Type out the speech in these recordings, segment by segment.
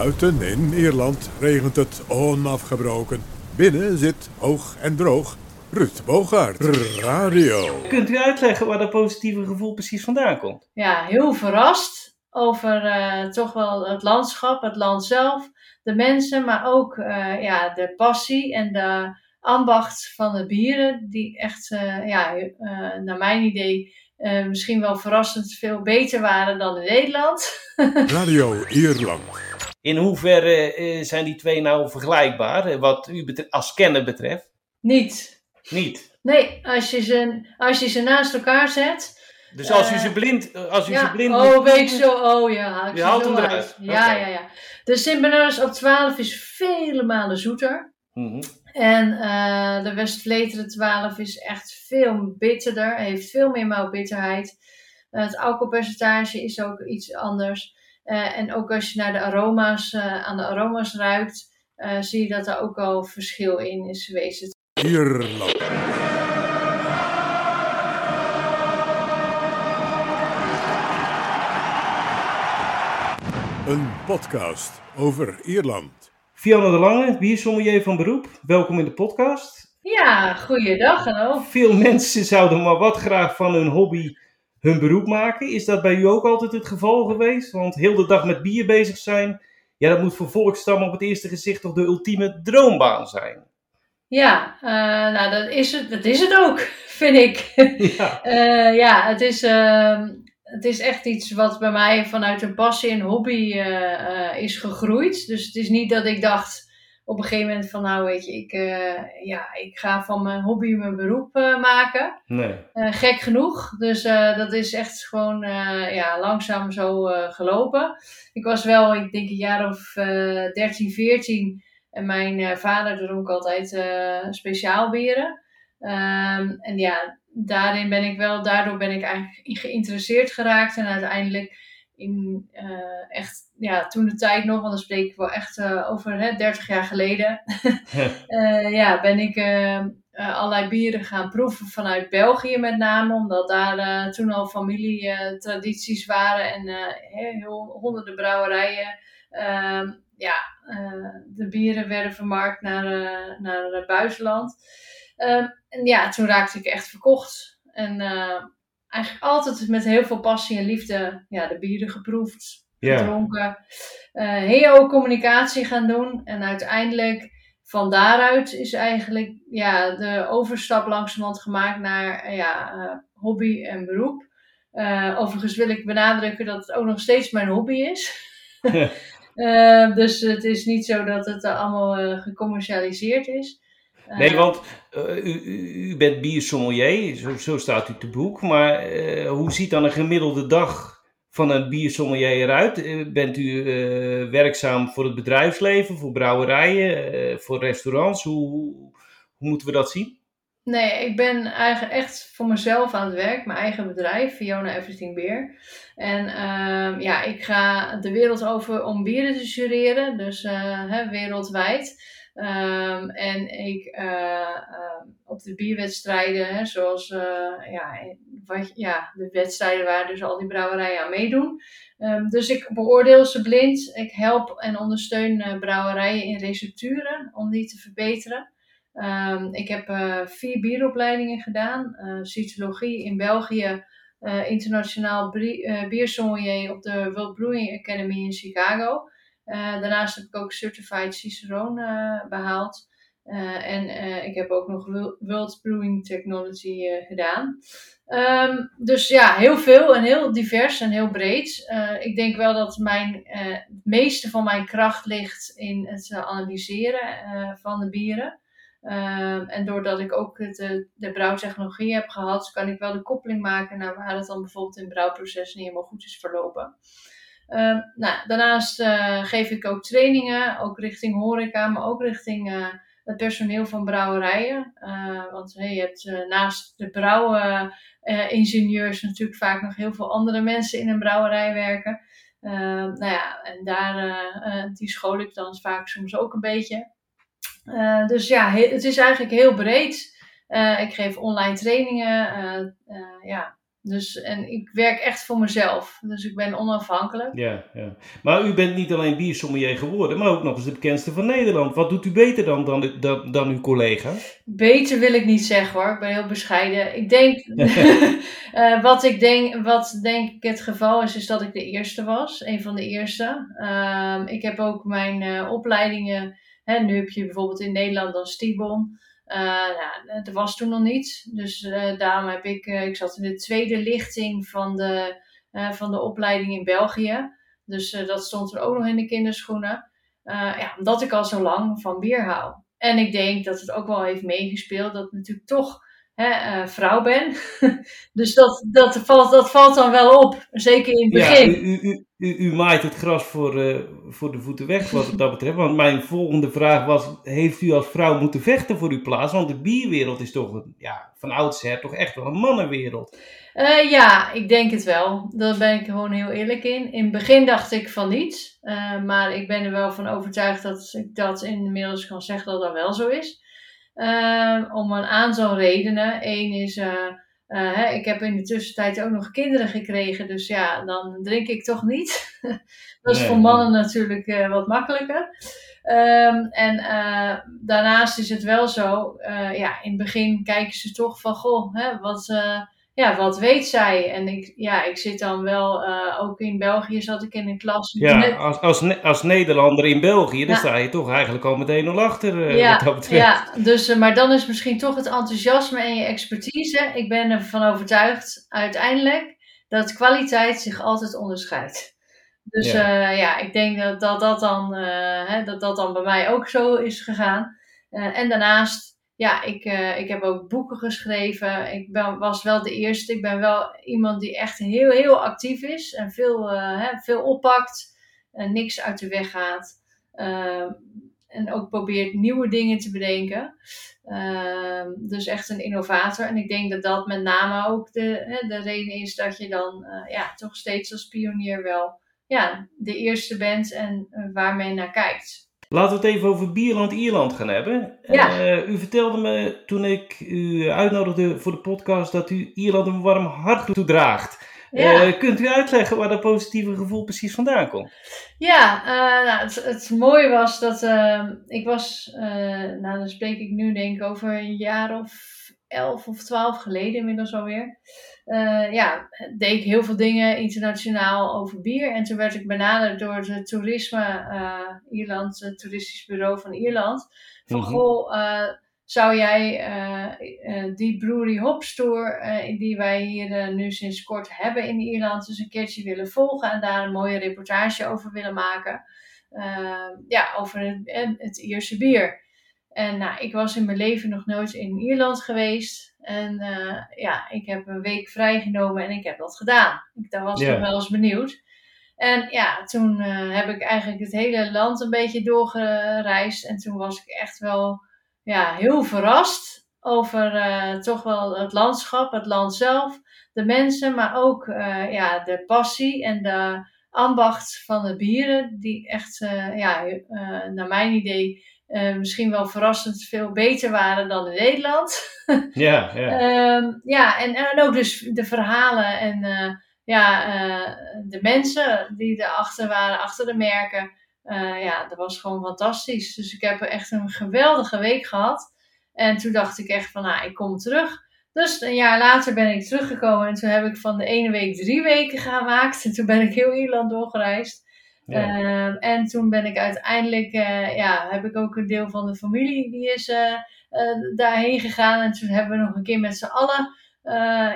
Buiten in Ierland regent het onafgebroken. Binnen zit hoog en droog Ruud Bogaert, radio. Kunt u uitleggen waar dat positieve gevoel precies vandaan komt? Ja, heel verrast over uh, toch wel het landschap, het land zelf, de mensen, maar ook uh, ja, de passie en de ambacht van de bieren, die echt, uh, ja, naar mijn idee, misschien wel verrassend veel beter waren dan in Nederland. Radio Ierland. In hoeverre zijn die twee nou vergelijkbaar, wat u als kenner betreft? Niet. Niet? Nee, als je ze, als je ze naast elkaar zet. Dus als u ze blind. Als u ja, ze blind oh, weet zo. Oh ja. Je haalt hem eruit. Ja, ja, ja. De Sint Bernardus op 12 is vele malen zoeter. Mm En uh, de Westvleteren 12 is echt veel bitterder. Heeft veel meer moutbitterheid. Uh, het alcoholpercentage is ook iets anders. Uh, en ook als je naar de aroma's, aan de aroma's ruikt, zie je dat er ook al verschil in is geweest. Ierland. Een podcast over Ierland. Fiona de Lange, biersommelier van beroep. Welkom in de podcast. Ja, goeiedag hallo. Veel mensen zouden maar wat graag van hun hobby hun beroep maken. Is dat bij u ook altijd het geval geweest? Want heel de dag met bier bezig zijn, ja, dat moet voor volkstammen op het eerste gezicht toch de ultieme droombaan zijn. Ja, uh, nou dat is, het, dat is het ook, vind ik. Ja, uh, ja het, is, uh, het is echt iets wat bij mij vanuit een passie en hobby eh, is gegroeid. Dus het is niet dat ik dacht op een gegeven moment van nou weet je, ik, ja, ik ga van mijn hobby mijn beroep maken. Nee. gek genoeg. Dus dat is echt gewoon ja, langzaam zo gelopen. Ik was wel, ik denk een jaar of 13, 14 en mijn vader dronk altijd speciaal bieren. Um, en ja, daarin ben ik wel, daardoor ben ik eigenlijk geïnteresseerd geraakt. En uiteindelijk in uh, echt, ja, toen de tijd nog, want dan spreek ik wel echt over hè, 30 jaar geleden. ja, ben ik allerlei bieren gaan proeven vanuit België met name. Omdat daar toen al familietradities waren en heel, honderden brouwerijen. Ehm, ja, de bieren werden vermarkt naar, naar het buitenland. Uh, en ja, toen raakte ik echt verkocht. En eh, eigenlijk altijd met heel veel passie en liefde ja, de bieren geproefd, Ja. gedronken. heel communicatie gaan doen. En uiteindelijk van daaruit is eigenlijk ja, de overstap langzamerhand gemaakt naar ja, hobby en beroep. overigens wil ik benadrukken dat het ook nog steeds mijn hobby is. Uh, dus het is niet zo dat het allemaal uh, gecommercialiseerd is. Nee, want u, u, bent biersommelier, zo, zo, staat u te boek. Maar hoe ziet dan een gemiddelde dag van een biersommelier eruit? bent u werkzaam voor het bedrijfsleven, voor brouwerijen, voor restaurants? Hoe, hoe moeten we dat zien? Nee, ik ben eigenlijk echt voor mezelf aan het werk. Mijn eigen bedrijf, Fiona Everything Beer. En uh, ja, ik ga de wereld over om bieren te jureren. Dus hè, wereldwijd. Um, en ik uh, op de bierwedstrijden, hè, zoals ja, wat, ja, de wedstrijden waar dus al die brouwerijen aan meedoen. Um, dus ik beoordeel ze blind. Ik help en ondersteun brouwerijen in recepturen om die te verbeteren. Ik heb vier bieropleidingen gedaan. Uh, cytologie in België, uh, internationaal biersommelier op de World Brewing Academy in Chicago. Daarnaast heb ik ook Certified Cicerone behaald. en ik heb ook nog World Brewing Technology gedaan. Um, dus ja, heel veel en heel divers en heel breed. ik denk wel dat mijn, het meeste van mijn kracht ligt in het analyseren van de bieren. Um, en doordat ik ook de, de brouwtechnologie heb gehad, kan ik wel de koppeling maken naar waar het dan bijvoorbeeld in het brouwproces niet helemaal goed is verlopen. Um, nou, daarnaast uh, geef ik ook trainingen, ook richting horeca, maar ook richting uh, het personeel van brouwerijen. Uh, want je hebt naast de brouwingenieurs natuurlijk vaak nog heel veel andere mensen in een brouwerij werken. Ehm, nou ja, en daar, die school ik dan vaak soms ook een beetje. Dus ja, het is eigenlijk heel breed. Ik geef online trainingen. Ja, Dus, en ik werk echt voor mezelf. Dus ik ben onafhankelijk. Ja, ja. Maar u bent niet alleen biersommelier geworden, maar ook nog eens de bekendste van Nederland. Wat doet u beter dan, dan, dan, dan uw collega? Beter wil ik niet zeggen hoor. Ik ben heel bescheiden. Ik denk, uh, wat ik denk, wat denk ik het geval is, is dat ik de eerste was. Een van de eerste. Uh, ik heb ook mijn uh, opleidingen. Hè, nu heb je bijvoorbeeld in Nederland dan Stibon. Nou, dat was toen nog niet. Dus uh, daarom heb ik, uh, ik zat in de tweede lichting van de, van de opleiding in België. Dus dat stond er ook nog in de kinderschoenen. ja, omdat ik al zo lang van bier hou. En ik denk dat het ook wel heeft meegespeeld dat natuurlijk toch hè, vrouw ben. dus dat, dat, valt, dat valt dan wel op, zeker in het begin. Ja, u, u, u, u maait het gras voor, uh, voor de voeten weg wat dat betreft. Want mijn volgende vraag was, heeft u als vrouw moeten vechten voor uw plaats? Want de bierwereld is toch, ja, van oudsher toch echt wel een mannenwereld. Uh, ja, ik denk het wel. Daar ben ik gewoon heel eerlijk in. In het begin dacht ik van niet. Uh, maar ik ben er wel van overtuigd dat ik dat inmiddels kan zeggen dat dat wel zo is. Om een aantal redenen. Eén is... Uh, hè, ik heb in de tussentijd ook nog kinderen gekregen, dus ja, dan drink ik toch niet. dat is nee, voor mannen nee. natuurlijk uh, wat makkelijker. Um, en uh, daarnaast is het wel zo, ja, in het begin kijken ze toch van, goh, hè, wat, ja, wat weet zij? En ik, ja, ik zit dan wel, ook in België zat ik in een klas. Ja, als, als, als Nederlander in België, dan ja. sta je toch eigenlijk al meteen al achter. ja, wat dat betreft. ja dus, maar dan is misschien toch het enthousiasme en je expertise. Ik ben ervan overtuigd uiteindelijk dat kwaliteit zich altijd onderscheidt. Dus ja, ja ik denk dat dat, dat, dan, hè, dat dat dan bij mij ook zo is gegaan. En daarnaast ja, ik, uh, ik heb ook boeken geschreven. Ik ben, was wel de eerste. Ik ben wel iemand die echt heel, heel actief is en veel, hè, veel oppakt en niks uit de weg gaat. Uh, en ook probeert nieuwe dingen te bedenken. dus echt een innovator. En ik denk dat dat met name ook de, de reden is dat je dan ja, toch steeds als pionier wel ja, de eerste bent en waar men naar kijkt. Laten we het even over Bierland-Ierland gaan hebben. Ja. Uh, u vertelde me toen ik u uitnodigde voor de podcast dat u Ierland een warm hart toedraagt. Ja. Uh, kunt u uitleggen waar dat positieve gevoel precies vandaan komt? Ja, uh, nou, het, het, mooie was dat ik was, nou dan spreek ik nu denk ik over een jaar of elf of twaalf geleden inmiddels alweer. Uh, ja, deed ik heel veel dingen internationaal over bier. En toen werd ik benaderd door het toerisme uh, Ierland, het toeristisch bureau van Ierland. Van mm -hmm. goh, uh, zou jij die Brewery Hops Tour, die wij hier nu sinds kort hebben in Ierland, dus een keertje willen volgen en daar een mooie reportage over willen maken? ja, over het, het Ierse bier. En nou, ik was in mijn leven nog nooit in Ierland geweest. En uh, ja, ik heb een week vrijgenomen en ik heb dat gedaan. Ik daar was yeah. nog wel eens benieuwd. En ja, toen uh, heb ik eigenlijk het hele land een beetje doorgereisd. En toen was ik echt wel ja, heel verrast over uh, toch wel het landschap, het land zelf, de mensen, maar ook ja, de passie en de ambacht van de bieren. Die echt, ja, naar mijn idee, uh, misschien wel verrassend veel beter waren dan in Nederland. ja, ja. Um, ja en, en ook dus de verhalen en uh, ja, uh, de mensen die erachter waren, achter de merken. ja, dat was gewoon fantastisch. Dus ik heb echt een geweldige week gehad. En toen dacht ik echt van, nou, ik kom terug. Dus een jaar later ben ik teruggekomen en toen heb ik van de ene week drie weken gemaakt. En toen ben ik heel Ierland doorgereisd. Uh, en toen ben ik uiteindelijk, uh, ja, heb ik ook een deel van de familie die is uh, daarheen gegaan. En toen hebben we nog een keer met z'n allen,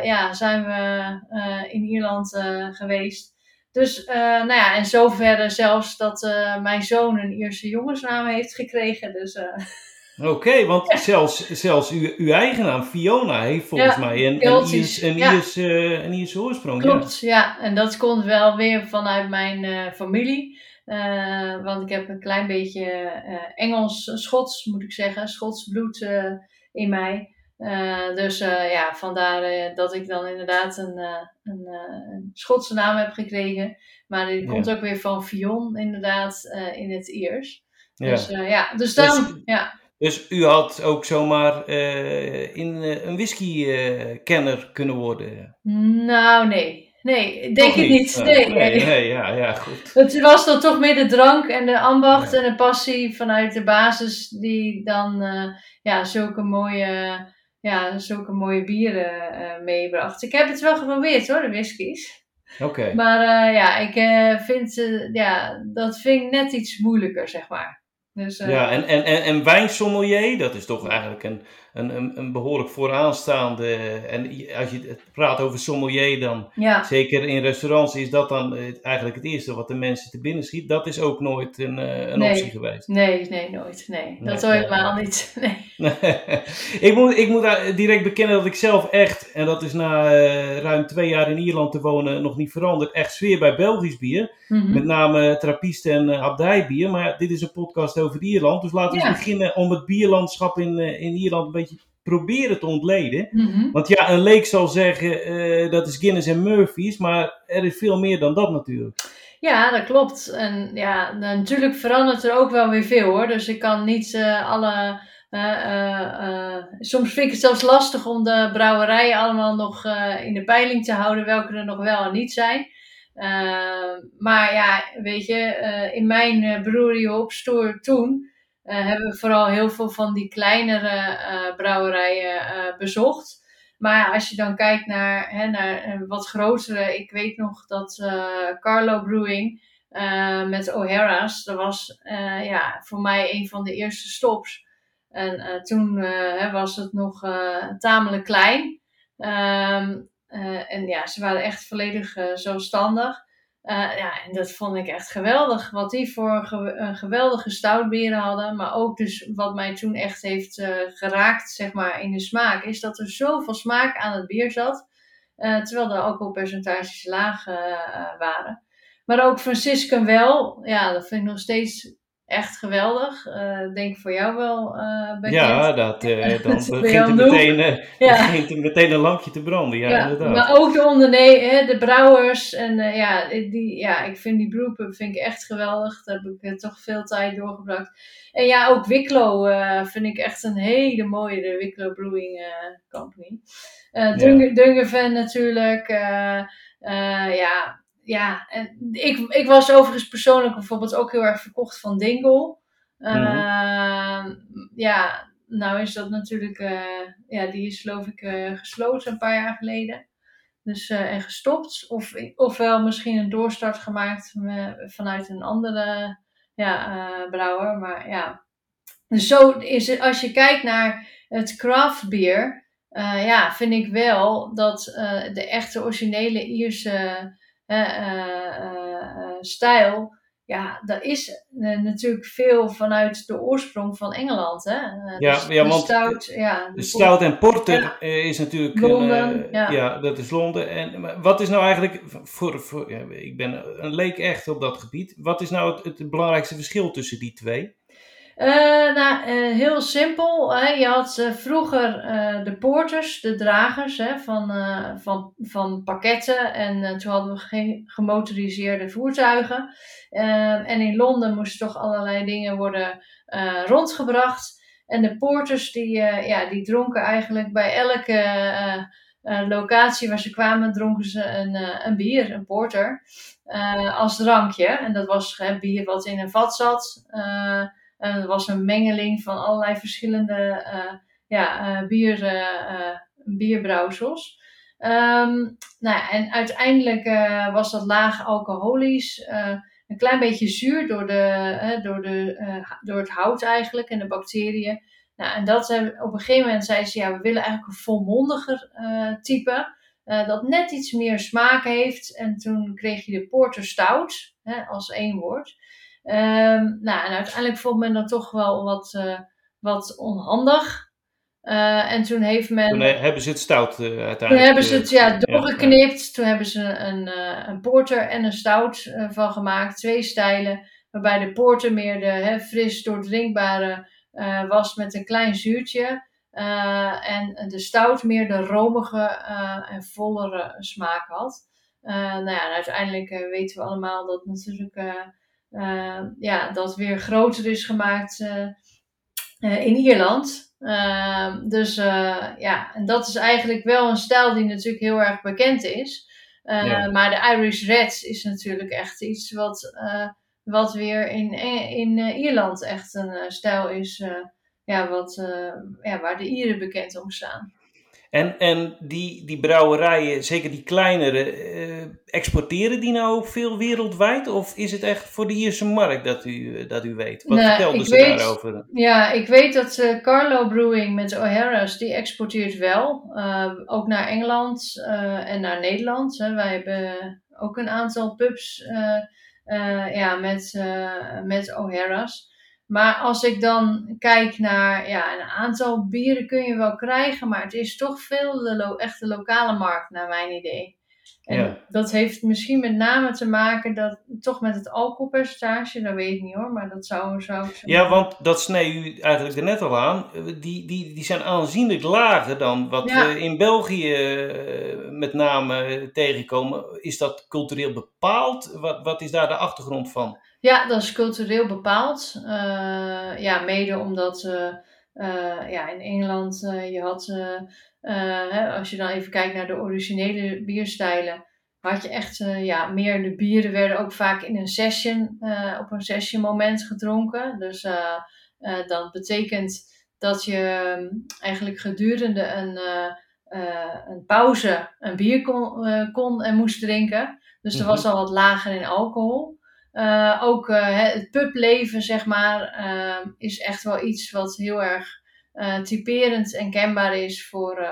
ja, zijn we in Ierland geweest. Dus, nou ja, en zover zelfs dat mijn zoon een Ierse jongensnaam heeft gekregen. Dus, Oké, okay, want ja. zelfs, zelfs uw, uw eigen naam, Fiona, heeft volgens ja, mij een, een, Iers, een, ja. Uh, een oorsprong. Klopt, ja. En dat komt wel weer vanuit mijn uh, familie. Uh, want ik heb een klein beetje Engels, Schots moet ik zeggen, Schots bloed in mij. dus ja, vandaar dat ik dan inderdaad een, een, een, Schotse naam heb gekregen. Maar die komt ook weer van Fion, inderdaad, in het Iers. Dus ja, dus dan, dus, ja. Dus u had ook zomaar in, een whisky-kenner kunnen worden? Nou, nee. Nee, denk ik niet. Nee, nee, nee. ja, ja, goed. Het was dan toch meer de drank en de ambacht en de passie vanuit de basis die dan ja, zulke mooie ja, zulke mooie bieren meebracht. Ik heb het wel geprobeerd hoor, de whiskies. Oké. Maar ja, ik vind, ja, dat vind ik net iets moeilijker, zeg maar. Dus, ja, en, en, en, en wijnsommelier, dat is toch eigenlijk een, een, een, behoorlijk vooraanstaande. En als je praat over sommelier, dan zeker in restaurants is dat dan eigenlijk het eerste wat de mensen te binnen schiet. Dat is ook nooit een, eh, een optie geweest. Nee, nee, nooit. Nee, dat nee, helemaal niet. Nee. ik, moet, ik moet direct bekennen dat ik zelf echt, en dat is na uh, ruim twee jaar in Ierland te wonen nog niet veranderd, echt sfeer bij Belgisch bier. Mm Met name Trappist en uh, abdijbier. Maar dit is een podcast over Ierland, dus laten we beginnen om het bierlandschap in, in Ierland een beetje proberen te ontleden. Mhm. Want ja, een leek zal zeggen uh, dat is Guinness en Murphy's, maar er is veel meer dan dat natuurlijk. Ja, dat klopt. En ja, natuurlijk verandert er ook wel weer veel hoor. Dus ik kan niet uh, alle. Uh, soms vind ik het zelfs lastig om de brouwerijen allemaal nog in de peiling te houden, welke er nog wel en niet zijn. Maar ja, weet je, in mijn brewery op store toen uh, hebben we vooral heel veel van die kleinere uh, brouwerijen uh, bezocht. Maar als je dan kijkt naar, hè, naar wat grotere, ik weet nog dat Carlo Brewing met O'Hara's, dat was ja, voor mij een van de eerste stops. En toen was het nog tamelijk klein. Um, en ja, ze waren echt volledig zelfstandig. Uh, ja, en dat vond ik echt geweldig. Wat die voor een geweldige stoutberen hadden. Maar ook dus wat mij toen echt heeft geraakt, zeg maar, in de smaak. Is dat er zoveel smaak aan het bier zat. Terwijl de alcoholpercentages laag waren. Maar ook Franciscan wel. Ja, dat vind ik nog steeds echt geweldig. Uh, denk voor jou wel uh, bekend. Ja, dat, uh, dan begint er, meteen, ja. begint meteen een lampje te branden. Ja, ja inderdaad. Maar ook de ondernemers, de brouwers. En ja, die, ja, ik vind die beroepen vind ik echt geweldig. Daar heb ik toch veel tijd doorgebracht. En ja, ook Wicklow vind ik echt een hele mooie, de Wicklow Brewing Company. Uh, ja. natuurlijk. ja, ja, en ik, ik was overigens persoonlijk bijvoorbeeld ook heel erg verkocht van Dingle. Uh, Ja, nou is dat natuurlijk, uh, ja, die is geloof ik uh, gesloten een paar jaar geleden. Dus, uh, en gestopt. Of, ofwel misschien een doorstart gemaakt vanuit een andere ja, brouwer. Maar ja, dus zo is het, als je kijkt naar het craft beer, ja, vind ik wel dat de echte originele Ierse stijl, ja, dat is natuurlijk veel vanuit de oorsprong van Engeland. Hè? ja, dus ja, want stout, ja, de stout en porter is natuurlijk. Londen, ja. ja. dat is Londen. En wat is nou eigenlijk, voor, voor, ja, ik ben een leek echt op dat gebied. Wat is nou het, het belangrijkste verschil tussen die twee? Uh, nou, uh, heel simpel. Hè. Je had uh, vroeger de poorters, de dragers hè, van, van, van pakketten. En toen hadden we geen gemotoriseerde voertuigen. en in Londen moesten toch allerlei dingen worden rondgebracht. En de poorters die, ja, die dronken eigenlijk bij elke locatie waar ze kwamen, dronken ze een, een bier, een porter, als drankje. En dat was bier wat in een vat zat. Uh, er was een mengeling van allerlei verschillende uh, ja, uh, bier, bierbrouwsels. Um, nou en uiteindelijk was dat laag alcoholisch. een klein beetje zuur door, de, door, de, door het hout eigenlijk en de bacteriën. Nou, en dat op een gegeven moment zei ze, ja, we willen eigenlijk een volmondiger type. dat net iets meer smaak heeft. En toen kreeg je de porter stout, hè, als één woord. Um, nou, en uiteindelijk vond men dat toch wel wat, uh, wat onhandig. Uh, en toen heeft men. Toen hebben ze het stout uh, uiteindelijk. Toen hebben ze het ja, doorgeknipt. Ja. Toen hebben ze een, een porter en een stout van gemaakt. Twee stijlen. Waarbij de porter meer de hè, fris doordrinkbare was met een klein zuurtje. en de stout meer de romige en vollere smaak had. nou ja, en uiteindelijk weten we allemaal dat natuurlijk uh, ja, dat weer groter is gemaakt. Uh, in Ierland. Ehm, dus ja, en dat is eigenlijk wel een stijl die natuurlijk heel erg bekend is. Maar de Irish Reds is natuurlijk echt iets wat, wat weer in, in Ierland echt een stijl is ja, wat, ja, waar de Ieren bekend om staan. En, en die, die brouwerijen, zeker die kleinere, uh, exporteren die nou veel wereldwijd? Of is het echt voor de Ierse markt dat u, dat u weet? Wat nou, vertelde ze weet, daarover? Ja, ik weet dat uh, Carlo Brewing met O'Hara's, die exporteert wel. Uh, ook naar Engeland en naar Nederland. Hè. Wij hebben ook een aantal pubs ja, met, met O'Hara's. Maar als ik dan kijk naar ja, een aantal bieren kun je wel krijgen, maar het is toch veel de lo echte lokale markt, naar mijn idee. En ja. dat heeft misschien met name te maken dat, toch met het alcoholpercentage, dat weet ik niet hoor, maar dat zou, zou zo Ja, want dat snee u eigenlijk er net al aan. Die, die, die zijn aanzienlijk lager dan wat we in België eh, met name tegenkomen. Is dat cultureel bepaald? Wat, wat is daar de achtergrond van? Ja, dat is cultureel bepaald. Uh, ja, mede omdat uh, uh, ja, in Engeland je had, hè, als je dan even kijkt naar de originele bierstijlen, had je echt ja, meer de bieren werden ook vaak in een session, op een session moment gedronken. Dus dat betekent dat je um, eigenlijk gedurende een, een pauze een bier kon, kon en moest drinken. Dus mm er was al wat lager in alcohol. Uh, ook uh, het publeven, zeg maar, uh, is echt wel iets wat heel erg typerend en kenbaar is voor,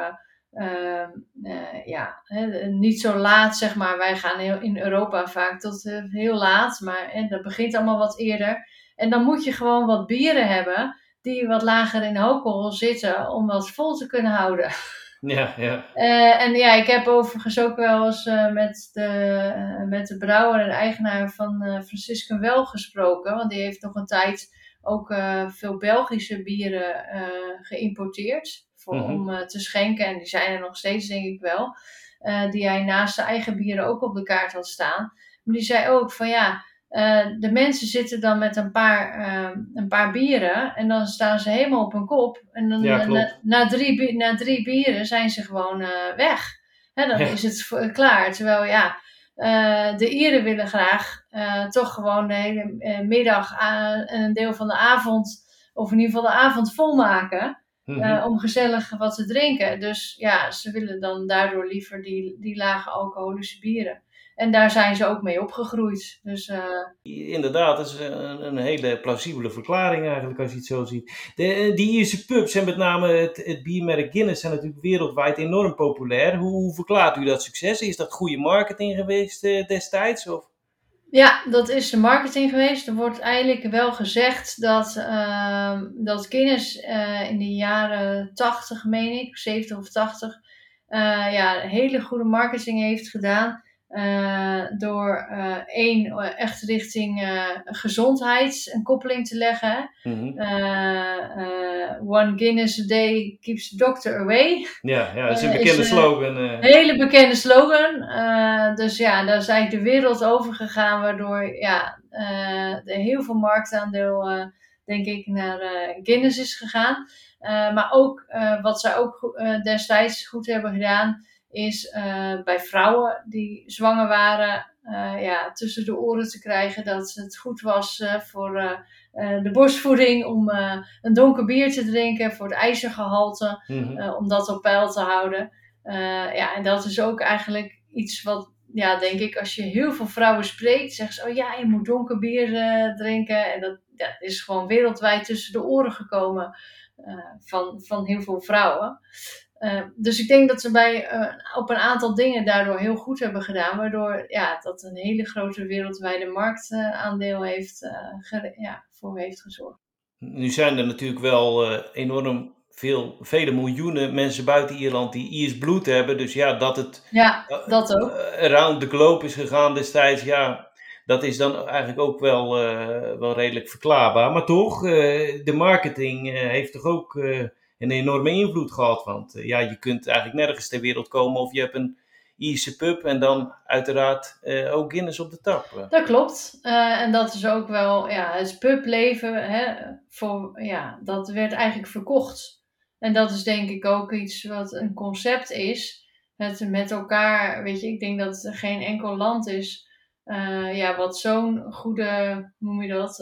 ja, niet zo laat, zeg maar. Wij gaan heel, in Europa vaak tot heel laat, maar dat begint allemaal wat eerder. En dan moet je gewoon wat bieren hebben die wat lager in alcohol zitten om wat vol te kunnen houden. Ja, ja. Uh, en ja, ik heb overigens ook wel eens uh, met, de, uh, met de brouwer en eigenaar van Franciscan Wel gesproken. Want die heeft nog een tijd ook veel Belgische bieren geïmporteerd. Voor, mm -hmm. Om te schenken. En die zijn er nog steeds, denk ik wel. die hij naast zijn eigen bieren ook op de kaart had staan. Maar die zei ook van ja. Uh, de mensen zitten dan met een paar, uh, een paar bieren en dan staan ze helemaal op hun kop. En dan ja, na, na, drie, na drie bieren zijn ze gewoon uh, weg. Hè, dan ja. is het klaar. Terwijl ja, de Ieren willen graag toch gewoon de hele middag en een deel van de avond, of in ieder geval de avond volmaken. Mm -hmm. om gezellig wat te drinken. Dus ja, ze willen dan daardoor liever die, die lage alcoholische bieren. En daar zijn ze ook mee opgegroeid. Dus, uh... Inderdaad, dat is een, een, hele plausibele verklaring eigenlijk als je het zo ziet. De, die Ierse pubs en met name het, het biermerk Guinness zijn natuurlijk wereldwijd enorm populair. Hoe, hoe, verklaart u dat succes? Is dat goede marketing geweest uh, destijds? Of? Ja, dat is de marketing geweest. Er wordt eigenlijk wel gezegd dat, uh, dat Guinness in de jaren 80, meen ik, 70 of 80, ja, hele goede marketing heeft gedaan. Uh, door uh, één uh, echt richting gezondheid een koppeling te leggen. Mm -hmm. one Guinness a day keeps the doctor away. Ja, ja dat is een bekende is, slogan. Een hele bekende slogan. dus ja, daar is eigenlijk de wereld over gegaan, waardoor ja, er heel veel marktaandeel, denk ik, naar Guinness is gegaan. maar ook wat zij ook destijds goed hebben gedaan is uh, bij vrouwen die zwanger waren, uh, ja, tussen de oren te krijgen dat het goed was uh, voor de borstvoeding om een donker bier te drinken, voor het ijzergehalte, mm -hmm. om dat op peil te houden. ja, en dat is ook eigenlijk iets wat, ja, denk ik, als je heel veel vrouwen spreekt, zeggen ze, oh ja, je moet donker bier drinken. En dat ja, is gewoon wereldwijd tussen de oren gekomen van, van heel veel vrouwen. Uh, dus ik denk dat ze bij, uh, op een aantal dingen daardoor heel goed hebben gedaan, waardoor ja, dat een hele grote wereldwijde marktaandeel heeft, ja, voor heeft gezorgd. Nu zijn er natuurlijk wel enorm veel, vele miljoenen mensen buiten Ierland die Iers bloed hebben. Dus ja, dat het ja, dat ook. around the globe is gegaan destijds, ja, dat is dan eigenlijk ook wel, wel redelijk verklaarbaar. Maar toch, de marketing heeft toch ook een enorme invloed gehad. Want uh, ja, je kunt eigenlijk nergens ter wereld komen of je hebt een Ierse pub en dan uiteraard uh, ook Guinness op de tap. Dat klopt. En dat is ook wel, ja, het publeven, hè, voor, ja, dat werd eigenlijk verkocht. En dat is denk ik ook iets wat een concept is. Het met elkaar, weet je, ik denk dat er geen enkel land is uh, ja, wat zo'n goede, hoe noem je dat,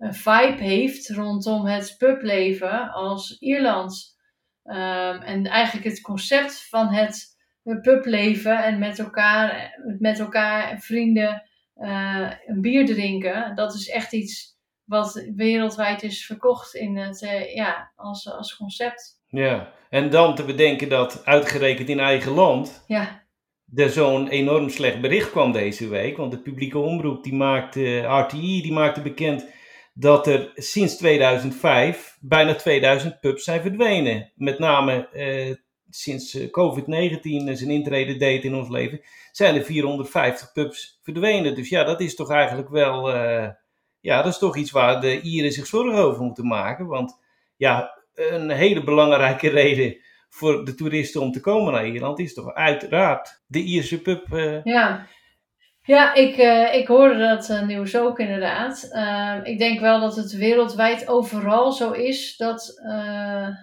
vibe heeft rondom het publeven als Ierland. Um, en eigenlijk het concept van het publeven en met elkaar, met elkaar vrienden uh, een bier drinken, dat is echt iets wat wereldwijd is verkocht in het, uh, ja, als, als concept. Ja, en dan te bedenken dat uitgerekend in eigen land ja. er zo'n enorm slecht bericht kwam deze week. Want de publieke omroep, die maakte, RTI, die maakte bekend dat er sinds 2005 bijna 2000 pubs zijn verdwenen. Met name eh, sinds eh, COVID-19 zijn intrede deed in ons leven, zijn er 450 pubs verdwenen. Dus ja, dat is toch eigenlijk wel, uh, ja, dat is toch iets waar de Ieren zich zorgen over moeten maken. Want ja, een hele belangrijke reden voor de toeristen om te komen naar Ierland is toch uiteraard de Ierse pub. Uh, ja. Ja, ik, uh, ik hoorde dat uh, nieuws ook inderdaad. Uh, ik denk wel dat het wereldwijd overal zo is dat,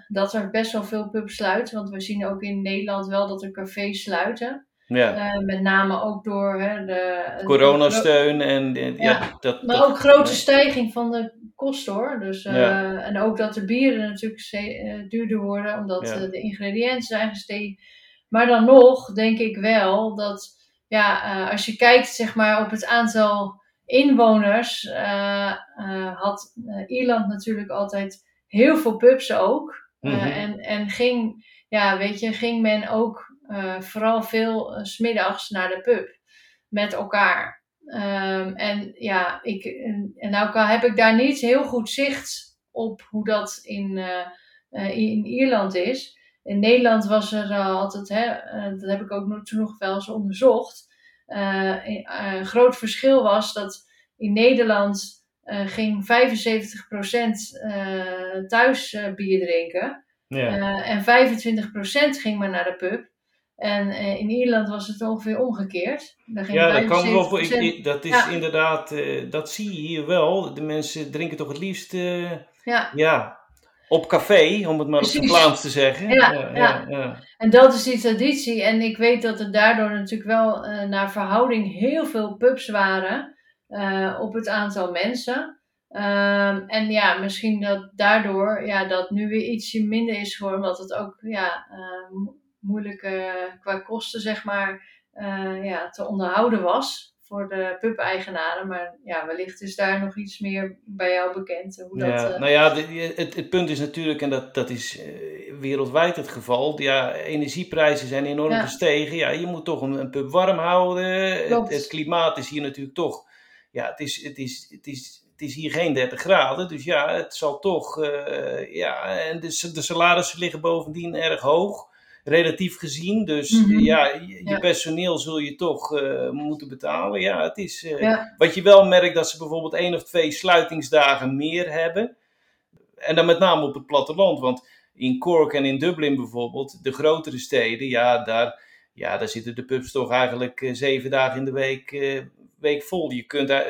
dat er best wel veel pubs sluiten. Want we zien ook in Nederland wel dat er cafés sluiten. Ja. met name ook door hè, de... Coronasteun en... ja, ja, dat, maar ook grote stijging van de kosten hoor. Dus, ja. En ook dat de bieren natuurlijk duurder worden omdat de ingrediënten zijn gestegen. Maar dan nog denk ik wel dat ja, uh, als je kijkt zeg maar, op het aantal inwoners, uh, uh, had Ierland natuurlijk altijd heel veel pubs ook. Mm -hmm. en, en ging, ja, weet je, ging men ook vooral veel smiddags naar de pub met elkaar. Um, en ja, ik, en nou heb ik daar niet heel goed zicht op hoe dat in, in Ierland is in Nederland was er uh, altijd, hè, uh, dat heb ik ook nog, toen nog wel eens onderzocht. Uh, een groot verschil was dat in Nederland ging 75% thuis bier drinken. Ja. en 25% ging maar naar de pub. En in Ierland was het ongeveer omgekeerd. Ging ja, dat kan wel. Ik, ik, dat is ja. inderdaad, dat zie je hier wel. De mensen drinken toch het liefst. ja. ja op café, om het maar Precies. op zijn Vlaams te zeggen. Ja, ja, ja, ja, en dat is die traditie. En ik weet dat er daardoor natuurlijk wel uh, naar verhouding heel veel pubs waren uh, op het aantal mensen. Um, en ja, misschien dat daardoor ja, dat nu weer ietsje minder is geworden, omdat het ook ja, uh, moeilijk qua kosten zeg maar ja, te onderhouden was voor de pub-eigenaren. Maar ja, wellicht is daar nog iets meer bij jou bekend. Hoe dat, ja, uh... Nou ja, de, het, het punt is natuurlijk, en dat, dat is uh, wereldwijd het geval, ja, energieprijzen zijn enorm ja. gestegen. Ja, je moet toch een, een pub warm houden. Het, het, klimaat is hier natuurlijk toch, ja, het is, het is, het is, het is hier geen 30 graden. Dus ja, het zal toch, uh, ja, en de, de salarissen liggen bovendien erg hoog relatief gezien. Dus mm -hmm. ja, je, ja. personeel zul je toch uh, moeten betalen. Ja, het is. Uh, ja. Wat je wel merkt dat ze bijvoorbeeld één of twee sluitingsdagen meer hebben. En dan met name op het platteland. Want in Cork en in Dublin bijvoorbeeld, de grotere steden, ja, daar, ja, daar zitten de pubs toch eigenlijk uh, zeven dagen in de week, week vol. Je kunt daar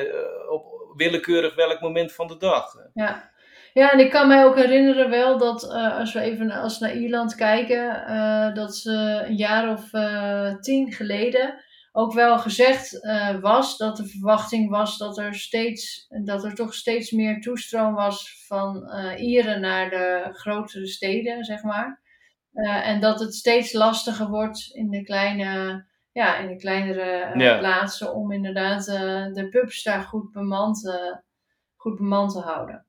op willekeurig welk moment van de dag. Ja. Ja, en ik kan mij ook herinneren wel dat uh, als we even als naar Ierland kijken, uh, dat ze een jaar of uh, tien geleden ook wel gezegd was dat de verwachting was dat er steeds, dat er toch steeds meer toestroom was van Ieren naar de grotere steden, zeg maar. en dat het steeds lastiger wordt in de kleine, ja, in de kleinere Ja. plaatsen om inderdaad de pubs daar goed bemand, goed bemand te houden.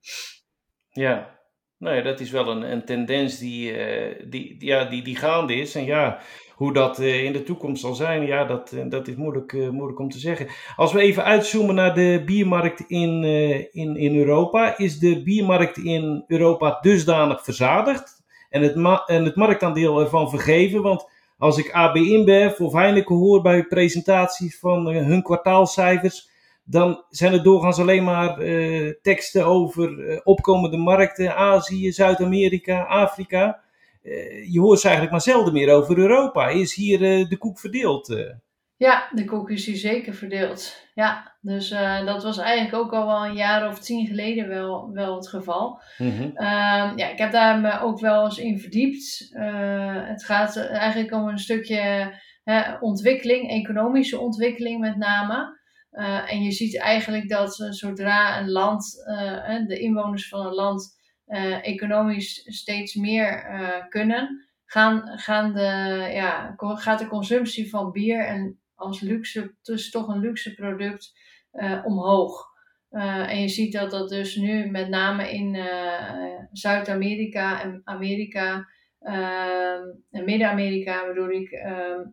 Ja, nee, dat is wel een, een tendens die, uh, die, ja, die, die gaande is. En ja, hoe dat uh, in de toekomst zal zijn, ja, dat, uh, dat is moeilijk, moeilijk om te zeggen. Als we even uitzoomen naar de biermarkt in, in, in Europa, is de biermarkt in Europa dusdanig verzadigd en het, en het marktaandeel ervan vergeven? Want als ik AB InBev of Heineken hoor bij presentaties van hun kwartaalcijfers, dan zijn er doorgaans alleen maar uh, teksten over uh, opkomende markten, Azië, Zuid-Amerika, Afrika. je hoort ze eigenlijk maar zelden meer over Europa. Is hier de koek verdeeld? Ja, de koek is hier zeker verdeeld. Ja, dus dat was eigenlijk ook al wel een jaar of tien geleden wel, wel het geval. Mhm. Ehm, ja, ik heb daar me ook wel eens in verdiept. het gaat eigenlijk om een stukje ontwikkeling, economische ontwikkeling met name. Uh, en je ziet eigenlijk dat uh, zodra een land, uh, de inwoners van een land economisch steeds meer kunnen, gaan, gaan de, ja, gaat de consumptie van bier en als luxe, dus toch een luxe product, omhoog. en je ziet dat dat dus nu met name in Zuid-Amerika en Amerika en Midden-Amerika bedoel ik,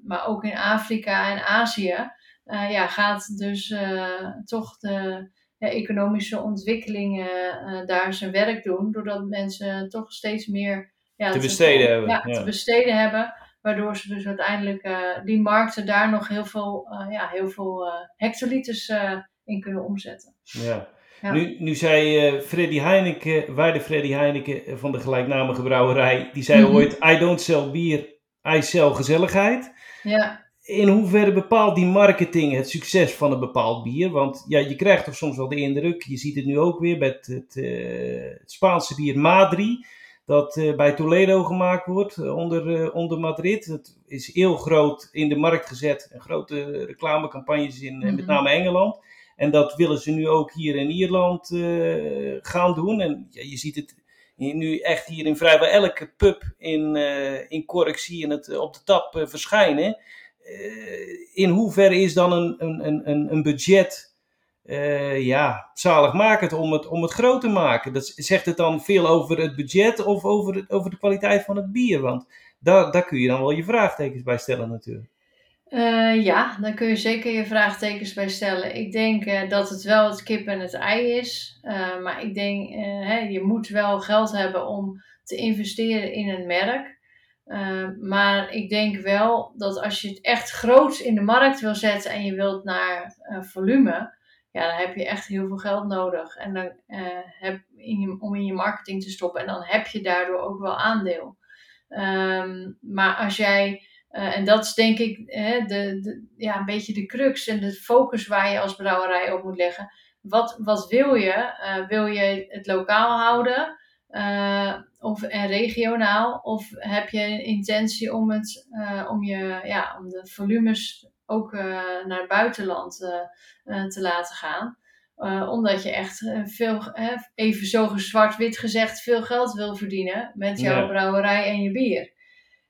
maar ook in Afrika en Azië, uh, ja, gaat dus uh, toch de ja, economische ontwikkelingen uh, daar zijn werk doen. Doordat mensen toch steeds meer ja, te, besteden hebben. Ja, te besteden hebben. Waardoor ze dus uiteindelijk die markten daar nog heel veel, ja, heel veel hectoliters in kunnen omzetten. Ja. Ja. Nu, nu zei Freddy Heineken, waarde Freddy Heineken van de gelijknamige brouwerij, die zei mm -hmm. ooit: I don't sell bier, I sell gezelligheid. Ja in hoeverre bepaalt die marketing het succes van een bepaald bier? Want ja, je krijgt toch soms wel de indruk, je ziet het nu ook weer met het, uh, het Spaanse bier Madri, dat uh, bij Toledo gemaakt wordt uh, onder, onder Madrid. Dat is heel groot in de markt gezet, en grote reclamecampagnes in met name Engeland. En dat willen ze nu ook hier in Ierland gaan doen. En ja, je ziet het nu echt hier in vrijwel elke pub in, in Cork zie je het op de tap verschijnen. Eh, in hoeverre is dan een, een, een, een budget uh, ja, zaligmakend om het, om het groot te maken? Dat, zegt het dan veel over het budget of over, het, over de kwaliteit van het bier? Want daar, daar kun je dan wel je vraagtekens bij stellen natuurlijk. Uh, ja, daar kun je zeker je vraagtekens bij stellen. Ik denk dat het wel het kip en het ei is. Maar ik denk, je moet wel geld hebben om te investeren in een merk. Uh, maar ik denk wel dat als je het echt groot in de markt wil zetten en je wilt naar uh, volume, ja, dan heb je echt heel veel geld nodig. En dan, uh, heb je, om in je marketing te stoppen. En dan heb je daardoor ook wel aandeel. Um, maar als jij, en dat is denk ik de, de, ja, een beetje de crux en de focus waar je als brouwerij op moet leggen. Wat, wat wil je? wil je het lokaal houden? Uh, of, en regionaal? Of heb je een intentie om, het, uh, om, je, ja, om de volumes ook uh, naar het buitenland te laten gaan? omdat je echt veel, even zo zwart-wit gezegd, veel geld wil verdienen met jouw ja. brouwerij en je bier.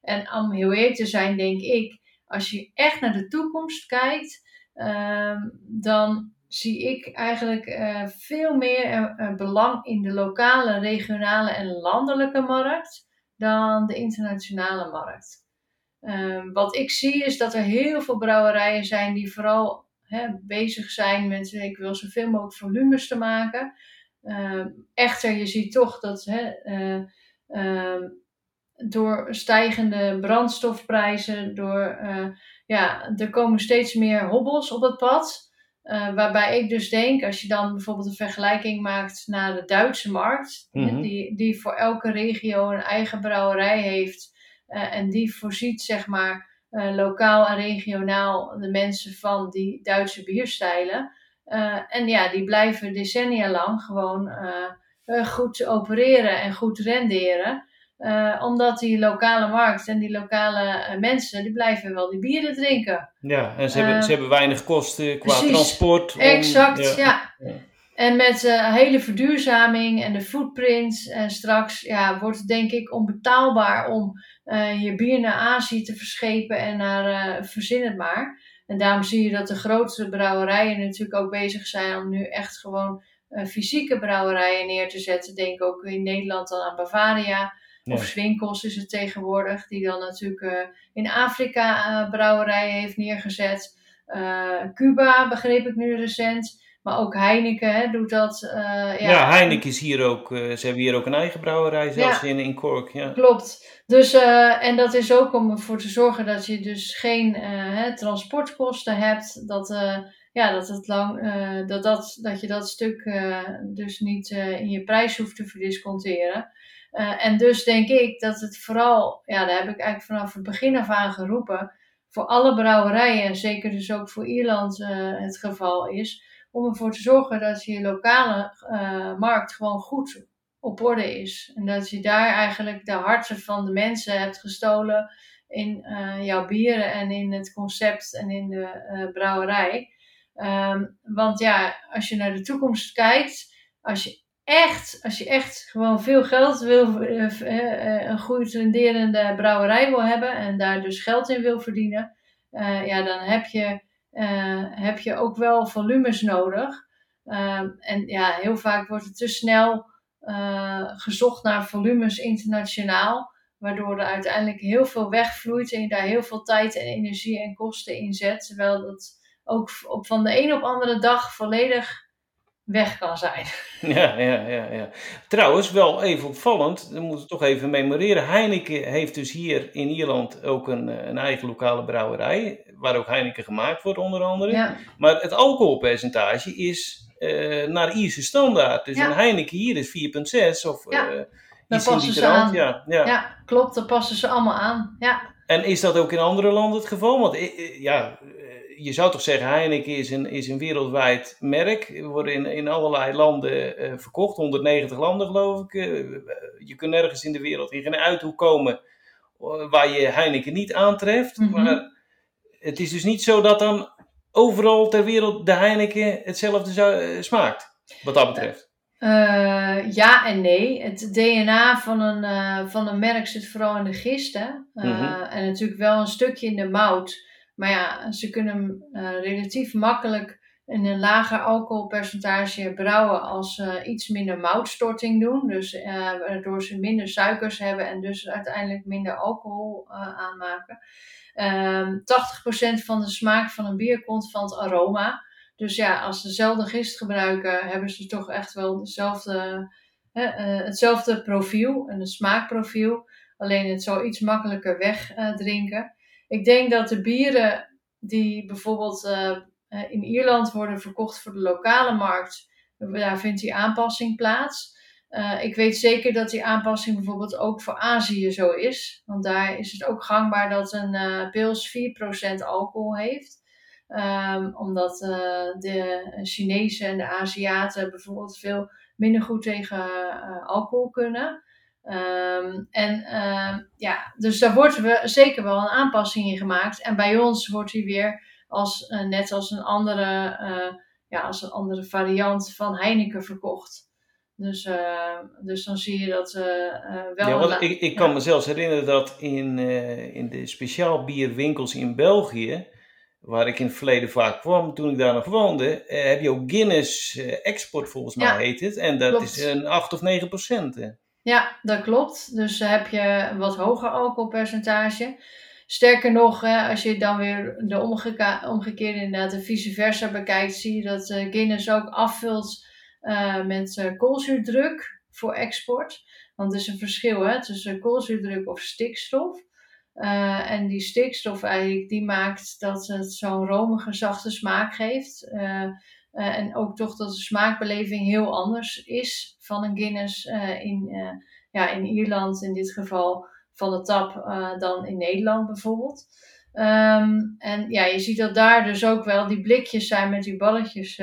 En om heel eerlijk te zijn, denk ik, als je echt naar de toekomst kijkt, ehm, dan zie ik eigenlijk uh, veel meer uh, belang in de lokale, regionale en landelijke markt dan de internationale markt. Uh, wat ik zie is dat er heel veel brouwerijen zijn die vooral bezig zijn met ik wil zoveel mogelijk volumes te maken. Ehm, echter, je ziet toch dat eh, ehm, door stijgende brandstofprijzen, door, ja, er komen steeds meer hobbels op het pad. Uh, waarbij ik dus denk, als je dan bijvoorbeeld een vergelijking maakt naar de Duitse markt, mm-hmm. die, die voor elke regio een eigen brouwerij heeft uh, en die voorziet, zeg maar, uh, lokaal en regionaal de mensen van die Duitse bierstijlen. en ja, die blijven decennia lang gewoon goed opereren en goed renderen. Uh, omdat die lokale markt en die lokale uh, mensen, die blijven wel die bieren drinken. Ja, en ze, hebben, uh, ze hebben weinig kosten qua precies, transport. Om, exact, ja. ja. ja. En met de hele verduurzaming en de footprint en straks ja, wordt het denk ik onbetaalbaar om je bier naar Azië te verschepen en naar verzin het maar. En daarom zie je dat de grotere brouwerijen natuurlijk ook bezig zijn om nu echt gewoon fysieke brouwerijen neer te zetten. Denk ook in Nederland dan aan Bavaria. Of Swinkels is het tegenwoordig, die dan natuurlijk uh, in Afrika uh, brouwerijen heeft neergezet. Uh, Cuba begreep ik nu recent. Maar ook Heineken hè, doet dat. ja. ja, Heineken is hier ook. ze hebben hier ook een eigen brouwerij, zelfs ja, in, in Cork. Ja. Klopt. Dus, en dat is ook om ervoor te zorgen dat je dus geen transportkosten hebt. Dat ja, dat, het lang, dat, dat, dat je dat stuk dus niet in je prijs hoeft te verdisconteren. En dus denk ik dat het vooral, ja, daar heb ik eigenlijk vanaf het begin af aan geroepen, voor alle brouwerijen, en zeker dus ook voor Ierland het geval is, om ervoor te zorgen dat je lokale markt gewoon goed op orde is. En dat je daar eigenlijk de harten van de mensen hebt gestolen in jouw bieren en in het concept en in de brouwerij. Um, want ja, als je naar de toekomst kijkt, als je echt, als je echt gewoon veel geld wil, uh, een goed renderende brouwerij wil hebben en daar dus geld in wil verdienen, ja, dan heb je, heb je ook wel volumes nodig. Um, en ja, heel vaak wordt het te snel gezocht naar volumes internationaal. Waardoor er uiteindelijk heel veel wegvloeit en je daar heel veel tijd en energie en kosten in zet. Terwijl dat ook op van de een op andere dag volledig weg kan zijn. Ja, ja, ja, ja. Trouwens, wel even opvallend, we moeten toch even memoreren. Heineken heeft dus hier in Ierland ook een, eh, een eigen lokale brouwerij, waar ook Heineken gemaakt wordt onder andere. Ja. Maar het alcoholpercentage is uh, naar Ierse standaard. Dus een Heineken hier is 4,6 of... Ja. Uh, dan passen ze aan. Ja, ja. ja, klopt, dan passen ze allemaal aan. Ja. En is dat ook in andere landen het geval? Want eh, eh, ja, eh, je zou toch zeggen, Heineken is een, is een wereldwijd merk. Wordt in, in allerlei landen uh, verkocht, 190 landen geloof ik. je kunt nergens in de wereld in geen uithoek komen waar je Heineken niet aantreft. Mm Maar het is dus niet zo dat dan overal ter wereld de Heineken hetzelfde smaakt, wat dat betreft. Uh, ja en nee. Het DNA van een, uh, van een merk zit vooral in de gisten. Uh, mm-hmm. En natuurlijk wel een stukje in de mout. Maar ja, ze kunnen relatief makkelijk in een lager alcoholpercentage brouwen als ze iets minder moutstorting doen. Dus waardoor ze minder suikers hebben en dus uiteindelijk minder alcohol aanmaken. 80% van de smaak van een bier komt van het aroma. Dus ja, als ze dezelfde gist gebruiken, hebben ze toch echt wel dezelfde, hetzelfde profiel, een smaakprofiel. Alleen het zal iets makkelijker wegdrinken. Uh, ik denk dat de bieren die bijvoorbeeld uh, in Ierland worden verkocht voor de lokale markt, daar vindt die aanpassing plaats. ik weet zeker dat die aanpassing bijvoorbeeld ook voor Azië zo is. Want daar is het ook gangbaar dat een pils 4% alcohol heeft. Um, omdat uh, de Chinezen en de Aziaten bijvoorbeeld veel minder goed tegen uh, alcohol kunnen. Um, en uh, ja, dus daar wordt we zeker wel een aanpassing in gemaakt. En bij ons wordt hij weer als, uh, net als een, andere, ja, als een andere variant van Heineken verkocht. Dus, dus dan zie je dat wel. Ja, want ik, ik kan me zelfs herinneren dat in, in de speciaal bierwinkels in België waar ik in het verleden vaak kwam toen ik daar nog woonde, eh, heb je ook Guinness eh, Export volgens mij heet het. En dat is een 8 of 9 procent. Ja, dat klopt. Dus heb je wat hoger alcoholpercentage. Sterker nog, als je dan weer de omgekeerde, inderdaad de vice versa bekijkt, zie je dat uh, Guinness ook afvult uh, met uh, koolzuurdruk voor export. Want er is een verschil hè, tussen koolzuurdruk of stikstof. En die stikstof eigenlijk, die maakt dat het zo'n romige, zachte smaak geeft. Uh, uh, en ook toch dat de smaakbeleving heel anders is van een Guinness in, ja, in Ierland in dit geval van de tap dan in Nederland bijvoorbeeld. Um, en ja, je ziet dat daar dus ook wel die blikjes zijn met die balletjes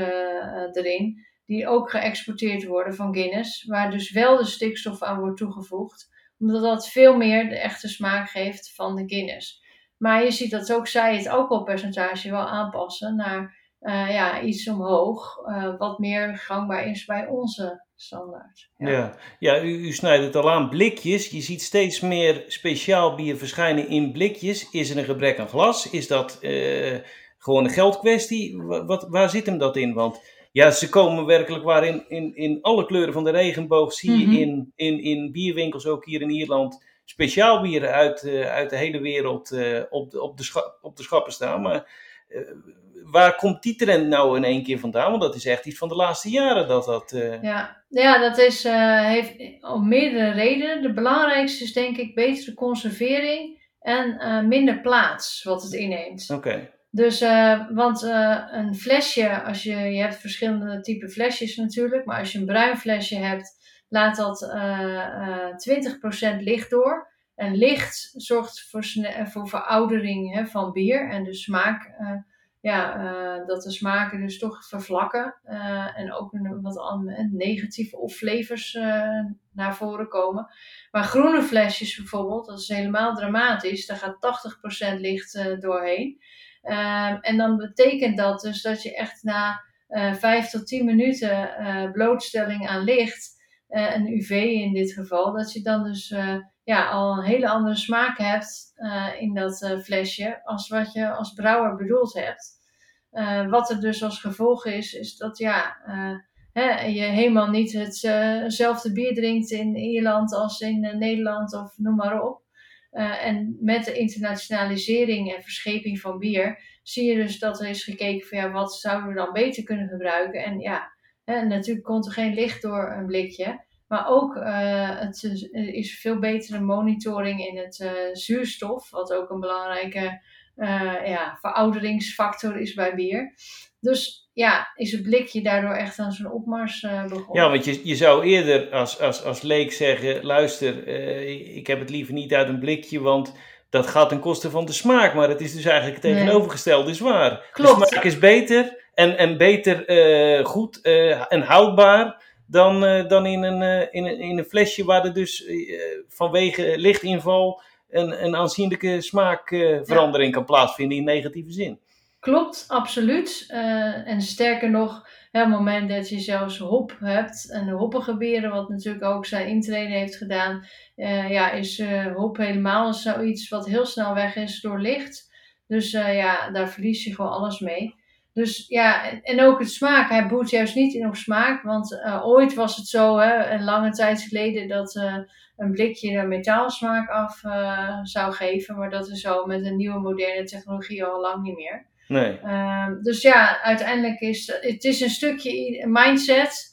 erin, die ook geëxporteerd worden van Guinness, waar dus wel de stikstof aan wordt toegevoegd omdat dat veel meer de echte smaak geeft van de Guinness. Maar je ziet dat ook zij het alcoholpercentage wel aanpassen naar uh, ja, iets omhoog. Uh, wat meer gangbaar is bij onze standaard. Ja, ja. ja u, u, snijdt het al aan. Blikjes. Je ziet steeds meer speciaal bier verschijnen in blikjes. Is er een gebrek aan glas? Is dat uh, gewoon een geldkwestie? Wat, waar zit hem dat in? Want ja, ze komen werkelijk waar in, in, in alle kleuren van de regenboog. Zie je mhm. in, in, in bierwinkels, ook hier in Ierland, speciaal bieren uit, uit de hele wereld op, de, op, de op de schappen staan. Maar waar komt die trend nou in één keer vandaan? Want dat is echt iets van de laatste jaren dat dat... Ja. ja, dat is, heeft om meerdere redenen. De belangrijkste is denk ik betere conservering en minder plaats wat het inneemt. Oké. Dus, want een flesje, als je, je hebt verschillende type flesjes natuurlijk, maar als je een bruin flesje hebt, laat dat uh, 20% licht door. En licht zorgt voor, voor veroudering hè, van bier en de smaak ja, uh, dat de smaken dus toch vervlakken. Uh, en ook een, wat negatieve of flavors naar voren komen. Maar groene flesjes bijvoorbeeld, dat is helemaal dramatisch. Daar gaat 80% licht doorheen. Ehm, en dan betekent dat dus dat je echt na 5 tot 10 minuten blootstelling aan licht, een UV in dit geval, dat je dan dus ja, al een hele andere smaak hebt uh, in dat uh, flesje als wat je als brouwer bedoeld hebt. Uh, wat er dus als gevolg is, is dat ja, hè, je helemaal niet hetzelfde bier drinkt in Ierland als in Nederland of noem maar op. en met de internationalisering en verscheping van bier zie je dus dat er is gekeken van ja, wat zouden we dan beter kunnen gebruiken. En ja, hè, natuurlijk komt er geen licht door een blikje. Maar ook uh, het is veel betere monitoring in het uh, zuurstof, wat ook een belangrijke uh, ja, verouderingsfactor is bij bier. Dus ja, is het blikje daardoor echt aan zijn opmars begonnen. Ja, want je, je zou eerder als, als, als leek zeggen: luister, ik heb het liever niet uit een blikje, want dat gaat ten koste van de smaak. Maar het is dus eigenlijk het tegenovergestelde, is waar. Klopt. De smaak is beter en, en beter goed en houdbaar dan, uh, dan in, een, uh, in, een, in een flesje waar er dus uh, vanwege lichtinval een, een aanzienlijke smaakverandering ja. kan plaatsvinden in negatieve zin. Klopt, absoluut. en sterker nog, op het moment dat je zelfs hop hebt en de hoppengebieren, wat natuurlijk ook zijn intrede heeft gedaan, ja, is hop helemaal zoiets wat heel snel weg is door licht. Dus ja, daar verlies je gewoon alles mee. Dus ja, en ook het smaak. Hij boert juist niet in op smaak. Want uh, ooit was het zo, hè, een lange tijd geleden, dat uh, een blikje een metaalsmaak af uh, zou geven. Maar dat is zo met een nieuwe moderne technologie al lang niet meer. Nee. Ehm, dus ja, uiteindelijk is het is een stukje mindset.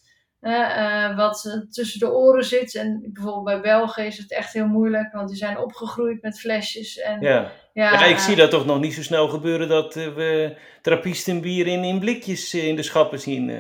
Wat tussen de oren zit. En bijvoorbeeld bij Belgen is het echt heel moeilijk, want die zijn opgegroeid met flesjes. En ja. Ja, ja, ik zie dat toch nog niet zo snel gebeuren dat uh, we trappistenbier in, in blikjes uh, in de schappen zien.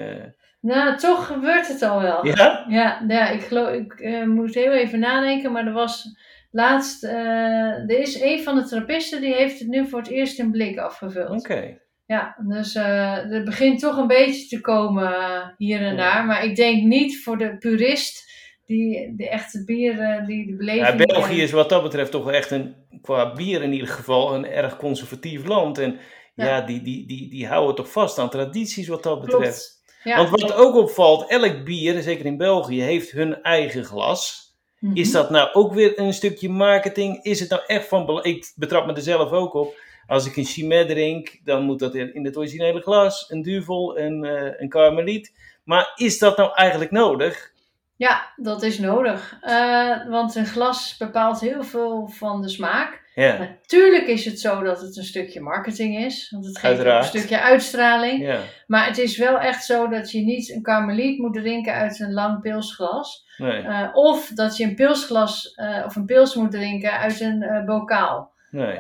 Nou, toch gebeurt het al wel. Ja? Ja, ja ik, geloof, ik moet heel even nadenken, maar er was laatst, er is een van de trappisten die heeft het nu voor het eerst in blik afgevuld. Oké. Ja, dus het begint toch een beetje te komen hier en daar, maar ik denk niet voor de purist die de echte bieren, die de beleving... Ja, België is wat dat betreft toch echt een, qua bier in ieder geval, een erg conservatief land. En ja, ja die, die, die, die houden toch vast aan tradities wat dat betreft. Ja. Want wat ook opvalt, elk bier, zeker in België, heeft hun eigen glas. Mm -hmm. Is dat nou ook weer een stukje marketing? Is het nou echt van belang? Ik betrap me er zelf ook op. Als ik een Chimay drink, dan moet dat in het originele glas. Een Duvel, een, uh, een Karmeliet. Maar is dat nou eigenlijk nodig? Ja, dat is nodig. Uh, want een glas bepaalt heel veel van de smaak. Ja. Natuurlijk is het zo dat het een stukje marketing is. Want het geeft een stukje uitstraling. Ja. Maar het is wel echt zo dat je niet een karmeliet moet drinken uit een lang pilsglas. Nee. Uh, of dat je een pilsglas uh, of een pils moet drinken uit een bokaal. Nee.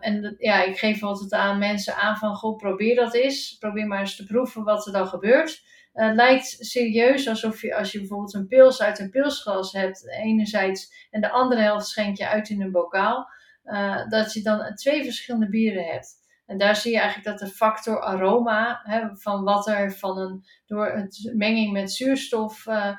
en dat, ja, ik geef altijd aan mensen aan van, goh, probeer dat eens. Probeer maar eens te proeven wat er dan gebeurt. Het uh, lijkt serieus alsof je, als je bijvoorbeeld een pils uit een pilsglas hebt, enerzijds, en de andere helft schenk je uit in een bokaal, uh, dat je dan twee verschillende bieren hebt. En daar zie je eigenlijk dat de factor aroma, hè, van wat er van een, door het menging met zuurstof uh,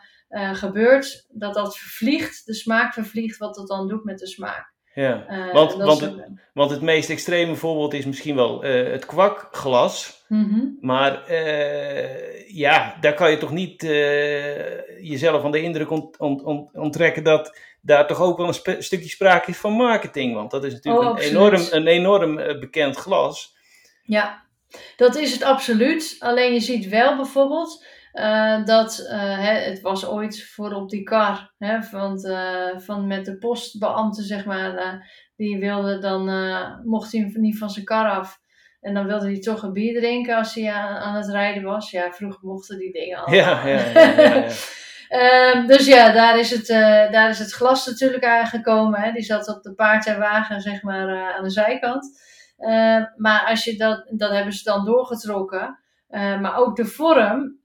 gebeurt, dat dat vervliegt, de smaak vervliegt, wat dat dan doet met de smaak. Ja, want, want, het, want het meest extreme voorbeeld is misschien wel uh, het kwakglas. Mm -hmm. Maar uh, ja, daar kan je toch niet jezelf aan de indruk ont, ont, ont, onttrekken dat daar toch ook wel een sp stukje sprake is van marketing. Want dat is natuurlijk oh, een enorm, een enorm bekend glas. Ja, dat is het absoluut. Alleen je ziet wel bijvoorbeeld uh, dat uh, hè, het was ooit voor op die kar, hè, van, uh, van met de postbeambte, zeg maar, die wilde dan, mocht hij niet van zijn kar af. En dan wilde hij toch een bier drinken als hij aan, aan het rijden was. Ja, vroeger mochten die dingen al. Ja, ja, ja. ja, ja. um, dus ja, daar is, het, daar is het glas natuurlijk aangekomen. Hè. Die zat op de paard en wagen, zeg maar, aan de zijkant. maar als je dat, dat hebben ze dan doorgetrokken. maar ook de vorm,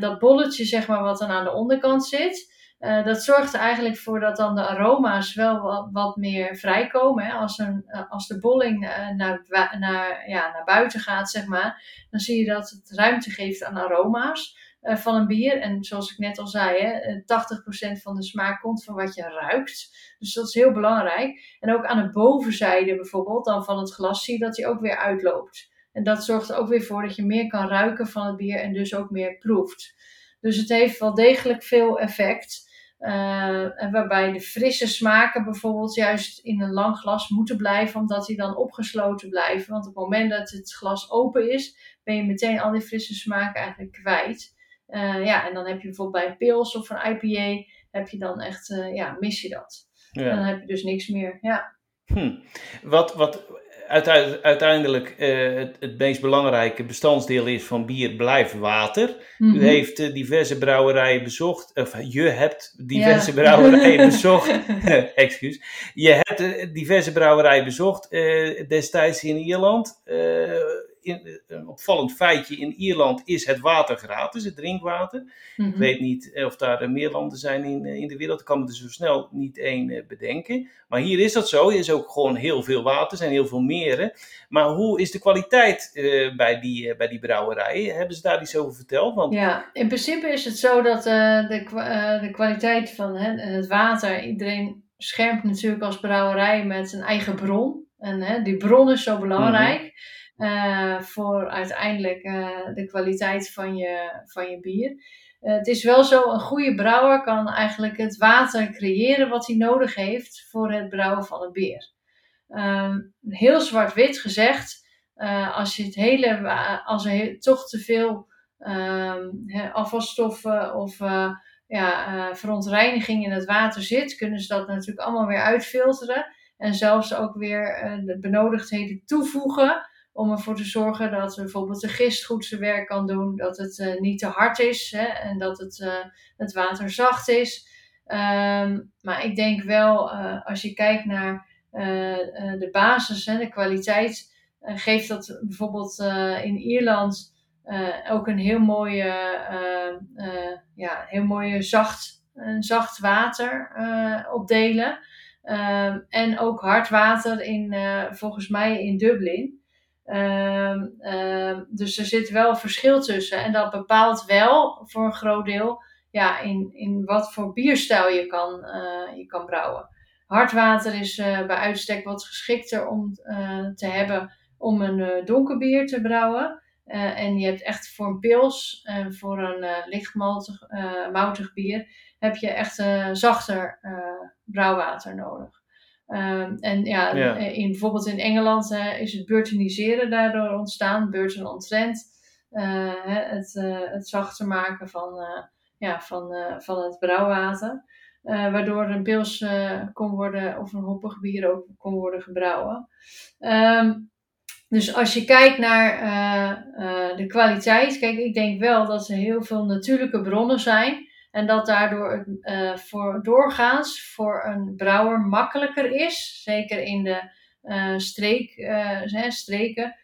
dat bolletje zeg maar wat dan aan de onderkant zit. Uh, dat zorgt er eigenlijk voor dat dan de aroma's wel wat, wat meer vrijkomen. Hè. Als, een, als de bolling naar, naar, ja, naar buiten gaat, zeg maar, dan zie je dat het ruimte geeft aan aroma's. Eh, van een bier. En zoals ik net al zei, hè, 80% eh, van de smaak komt van wat je ruikt. Dus dat is heel belangrijk. En ook aan de bovenzijde bijvoorbeeld, dan van het glas, zie je dat hij ook weer uitloopt. En dat zorgt er ook weer voor dat je meer kan ruiken van het bier en dus ook meer proeft. Dus het heeft wel degelijk veel effect. Uh, en waarbij de frisse smaken bijvoorbeeld juist in een lang glas moeten blijven, omdat die dan opgesloten blijven. Want op het moment dat het glas open is, ben je meteen al die frisse smaken eigenlijk kwijt. Uh, ja, en dan heb je bijvoorbeeld bij een pils of een IPA, heb je dan echt, uh, ja, mis je dat. Ja. Dan heb je dus niks meer, ja. Hm. Wat, wat uiteindelijk uh, het, het, meest belangrijke bestandsdeel is van bier, blijft water. Mm -hmm. U mhm. heeft diverse brouwerijen bezocht, of je hebt diverse ja. brouwerijen bezocht. Excuus. Je hebt diverse brouwerijen bezocht destijds in Ierland een opvallend feitje in Ierland is het water gratis, het drinkwater. Ik mhm. weet niet eh, of daar meer landen zijn in, eh, in de wereld. Ik kan me er zo snel niet één eh, bedenken. Maar hier is dat zo. Er is ook gewoon heel veel water, er zijn heel veel meren. Maar hoe is de kwaliteit bij, die, bij die brouwerijen? Hebben ze daar iets over verteld? Want... Ja, in principe is het zo dat de, de kwaliteit van het water, iedereen schermt natuurlijk als brouwerij met een eigen bron. En die bron is zo belangrijk. Mhm. Uh, voor uiteindelijk uh, de kwaliteit van je, van je bier. Uh, het is wel zo, een goede brouwer kan eigenlijk het water creëren wat hij nodig heeft voor het brouwen van een bier. Um, heel zwart-wit gezegd, als je het hele, als er toch te veel um, afvalstoffen of ja, verontreiniging in het water zit, kunnen ze dat natuurlijk allemaal weer uitfilteren. En zelfs ook weer de benodigdheden toevoegen om ervoor te zorgen dat bijvoorbeeld de gist goed zijn werk kan doen, dat het uh, niet te hard is hè, en dat het, uh, het water zacht is. Um, maar ik denk wel, uh, als je kijkt naar de basis, hè, de kwaliteit, geeft dat bijvoorbeeld in Ierland ook een heel mooie, ja, heel mooie zacht, een zacht water opdelen. Um, en ook hard water in, volgens mij in Dublin. Um, um, dus er zit wel een verschil tussen. En dat bepaalt wel voor een groot deel ja, in, in wat voor bierstijl je kan, uh, je kan brouwen. Hardwater is uh, bij uitstek wat geschikter om uh, te hebben om een donker bier te brouwen. en je hebt echt voor een pils en voor een lichtmaltig moutig bier heb je echt zachter brouwwater nodig. Um, en ja, In, bijvoorbeeld in Engeland uh, is het burtoniseren daardoor ontstaan, Burton on Trent. Uh, het, uh, het zachter maken van, ja, van, van het brouwwater. waardoor een pils kon worden, of een hoppig bier ook kon worden gebrouwen. Um, dus als je kijkt naar de kwaliteit, kijk, ik denk wel dat er heel veel natuurlijke bronnen zijn. En dat daardoor uh, voor doorgaans voor een brouwer makkelijker is, zeker in de uh, streek, uh, streken.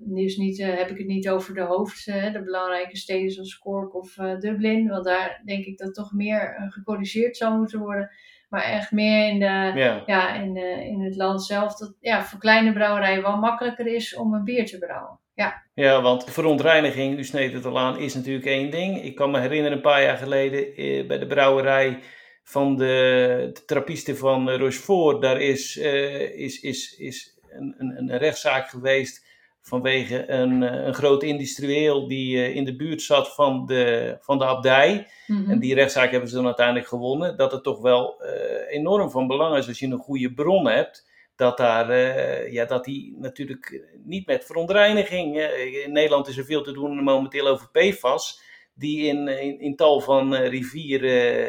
dus niet, heb ik het niet over de hoofd, de belangrijke steden zoals Cork of Dublin, want daar denk ik dat toch meer gecorrigeerd zou moeten worden. Maar echt meer in, de, ja. in, de, in het land zelf, dat ja, voor kleine brouwerijen wel makkelijker is om een bier te brouwen. Ja. ja, want verontreiniging, u sneed het al aan, is natuurlijk één ding. Ik kan me herinneren een paar jaar geleden eh, bij de brouwerij van de, de trappisten van Rochefort. Daar is, uh, is, is, is een, een, een, rechtszaak geweest vanwege een, eh, een groot industrieel die uh, in de buurt zat van de, van de abdij. Mm -hmm. En die rechtszaak hebben ze dan uiteindelijk gewonnen. Dat het toch wel enorm van belang is als je een goede bron hebt dat, daar, uh, ja, dat die natuurlijk niet met verontreiniging. in Nederland is er veel te doen momenteel over PFAS, die in, in, in tal van rivieren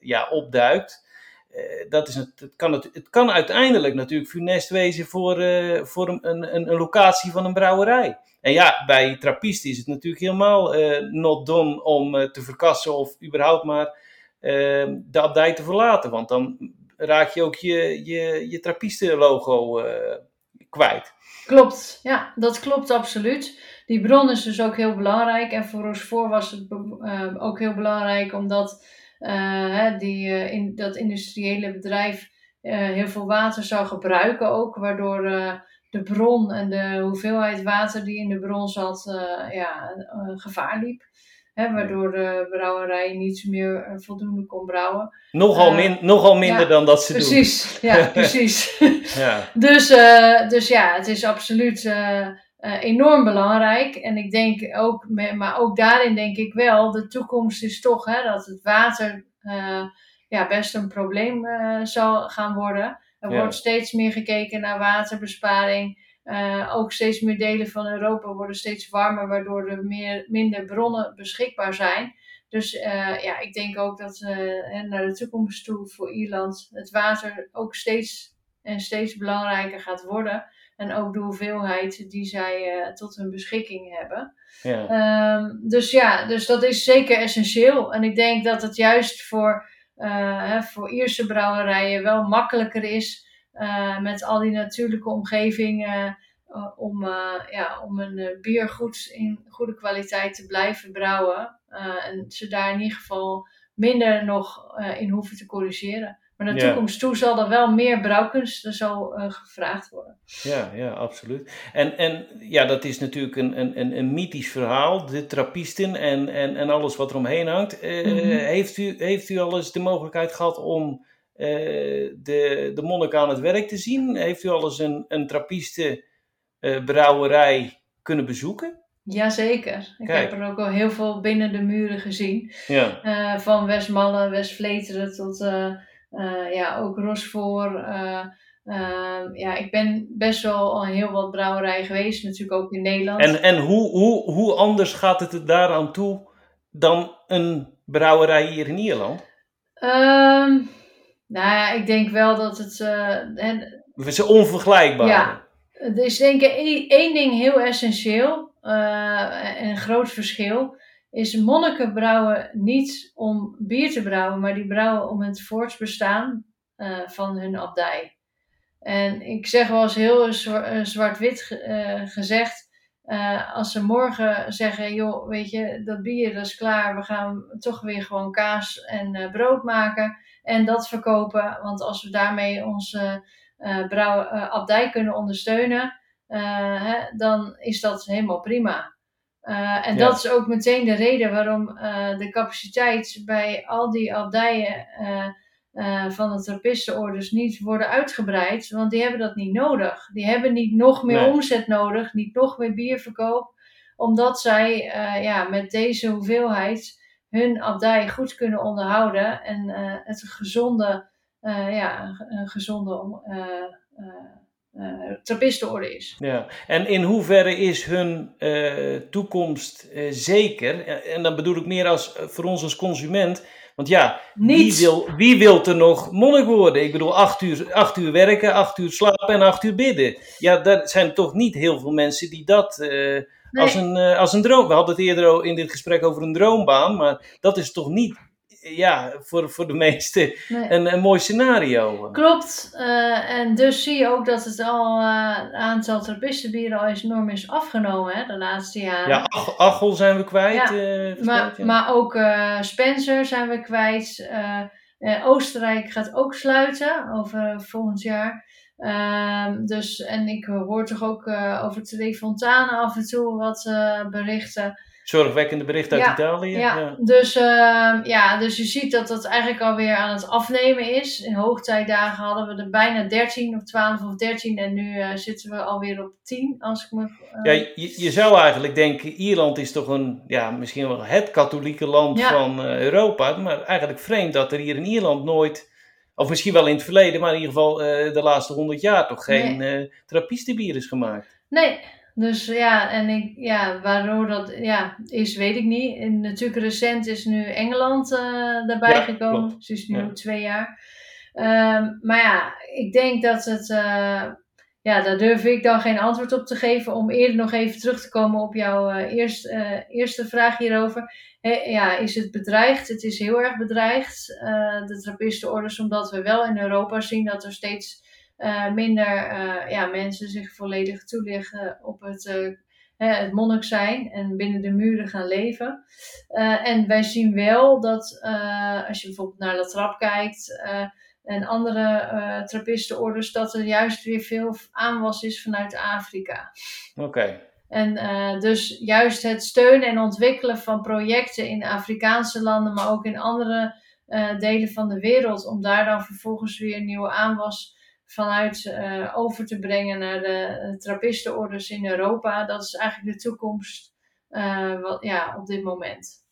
ja, opduikt. Dat is het, kan het, het kan uiteindelijk natuurlijk funest wezen voor, voor een, een, een, locatie van een brouwerij. En ja, bij trappisten is het natuurlijk helemaal not done om te verkassen of überhaupt maar de abdij te verlaten. Want dan raak je ook je, je, je kwijt. Klopt, ja, dat klopt absoluut. Die bron is dus ook heel belangrijk. En voor Rochefort was het ook heel belangrijk omdat die, in, dat industriële bedrijf heel veel water zou gebruiken ook. Waardoor de bron en de hoeveelheid water die in de bron zat ja, gevaar liep. Hè, waardoor de brouwerij niet meer eh, voldoende kon brouwen. Nogal, uh, min, nogal minder dan dat ze precies, doen. Ja, precies. ja. Dus, uh, dus ja, het is absoluut uh, enorm belangrijk. En ik denk ook, maar ook daarin denk ik wel, de toekomst is toch hè, dat het water ja, best een probleem zal gaan worden. Er ja. wordt steeds meer gekeken naar waterbesparing. Ook steeds meer delen van Europa worden steeds warmer, waardoor er meer, minder bronnen beschikbaar zijn. Dus ja, ik denk ook dat naar de toekomst toe voor Ierland het water ook steeds en steeds belangrijker gaat worden. En ook de hoeveelheid die zij tot hun beschikking hebben. Ja. Um, dus ja, dus dat is zeker essentieel. En ik denk dat het juist voor, voor Ierse brouwerijen wel makkelijker is uh, met al die natuurlijke omgeving uh, om, uh, ja, om een bier goed in goede kwaliteit te blijven brouwen. en ze daar in ieder geval minder nog in hoeven te corrigeren. Maar naar de toekomst toe zal er wel meer brouwkunst zo gevraagd worden. Ja, ja, absoluut. En, en ja, dat is natuurlijk een, een, een mythisch verhaal, de trappisten en, en, en alles wat er omheen hangt. Mm -hmm. heeft, u, heeft u al eens de mogelijkheid gehad om de, de monnik aan het werk te zien? Heeft u al eens een, een trappiste uh, brouwerij kunnen bezoeken? Jazeker. Ik Kijk. heb er ook al heel veel binnen de muren gezien. Ja. Uh, van Westmalle, Westvleteren tot uh, ja, ook Rochefort. ja, ik ben best wel al heel wat brouwerijen geweest, natuurlijk ook in Nederland. En, en hoe, hoe, hoe anders gaat het er daaraan toe dan een brouwerij hier in Ierland? Um, nou ja, ik denk wel dat het. Uh, het is onvergelijkbaar. Ja, er is denk ik één ding heel essentieel uh, en een groot verschil. Is monniken brouwen niet om bier te brouwen, maar die brouwen om het voortbestaan uh, van hun abdij. En ik zeg wel eens heel zwart-wit gezegd. als ze morgen zeggen, joh, weet je, dat bier is klaar, we gaan toch weer gewoon kaas en brood maken en dat verkopen. Want als we daarmee onze abdij kunnen ondersteunen, hè, dan is dat helemaal prima. En ja. dat is ook meteen de reden waarom de capaciteit bij al die abdijen van de trappistenorders niet worden uitgebreid. Want die hebben dat niet nodig. Die hebben niet nog meer nee. omzet nodig, niet nog meer bierverkoop. Omdat zij ja, met deze hoeveelheid hun abdij goed kunnen onderhouden en het gezonde, ja, een gezonde uh, trappistenorde is. Ja, en in hoeverre is hun toekomst zeker? En dan bedoel ik meer als voor ons als consument. Want ja, wie wil, wie wil er nog monnik worden? Ik bedoel, acht uur, acht uur werken, acht uur slapen en acht uur bidden. Ja, daar zijn toch niet heel veel mensen die dat Nee. Als, een, als een droom. We hadden het eerder in dit gesprek over een droombaan, maar dat is toch niet ja, voor, voor de meesten nee. een, een mooi scenario. Klopt. Uh, en dus zie je ook dat het al uh, het aantal trappistenbieren al enorm is afgenomen hè, de laatste jaren. Ja, Ach Achel zijn we kwijt. Ja. maar, ja. maar ook Spencer zijn we kwijt. Oostenrijk gaat ook sluiten over volgend jaar. Um, dus, en ik hoor toch ook over Tre Fontane af en toe wat berichten. Zorgwekkende berichten uit ja, Italië. Ja, ja. Dus, uh, ja, dus je ziet dat dat eigenlijk alweer aan het afnemen is. In hoogtijdagen hadden we er bijna 13 of 12 of 13 en nu zitten we alweer op 10. Als ik me, ja, je, je zou eigenlijk denken, Ierland is toch een, ja, misschien wel het katholieke land ja. van Europa. Maar eigenlijk vreemd dat er hier in Ierland nooit of misschien wel in het verleden, maar in ieder geval de laatste honderd jaar toch geen nee. trappistenbier is gemaakt. Nee, dus ja, en ik, ja, waardoor dat ja, is, weet ik niet. En natuurlijk recent is nu Engeland uh, daarbij ja, gekomen. Klopt. Dus is nu ja. twee jaar. Um, maar ja, ik denk dat het, ja, daar durf ik dan geen antwoord op te geven. Om eerder nog even terug te komen op jouw eerst, eerste vraag hierover ja, is het bedreigd? Het is heel erg bedreigd, uh, de trappistenorders, omdat we wel in Europa zien dat er steeds minder ja, mensen zich volledig toeleggen op het het monnik zijn en binnen de muren gaan leven. en wij zien wel dat als je bijvoorbeeld naar de trap kijkt en andere uh, trappistenorders, dat er juist weer veel aanwas is vanuit Afrika. Oké. En uh, dus juist het steunen en ontwikkelen van projecten in Afrikaanse landen, maar ook in andere uh, delen van de wereld, om daar dan vervolgens weer nieuwe aanwas vanuit over te brengen naar de trappistenorders in Europa. Dat is eigenlijk de toekomst wat, ja, op dit moment.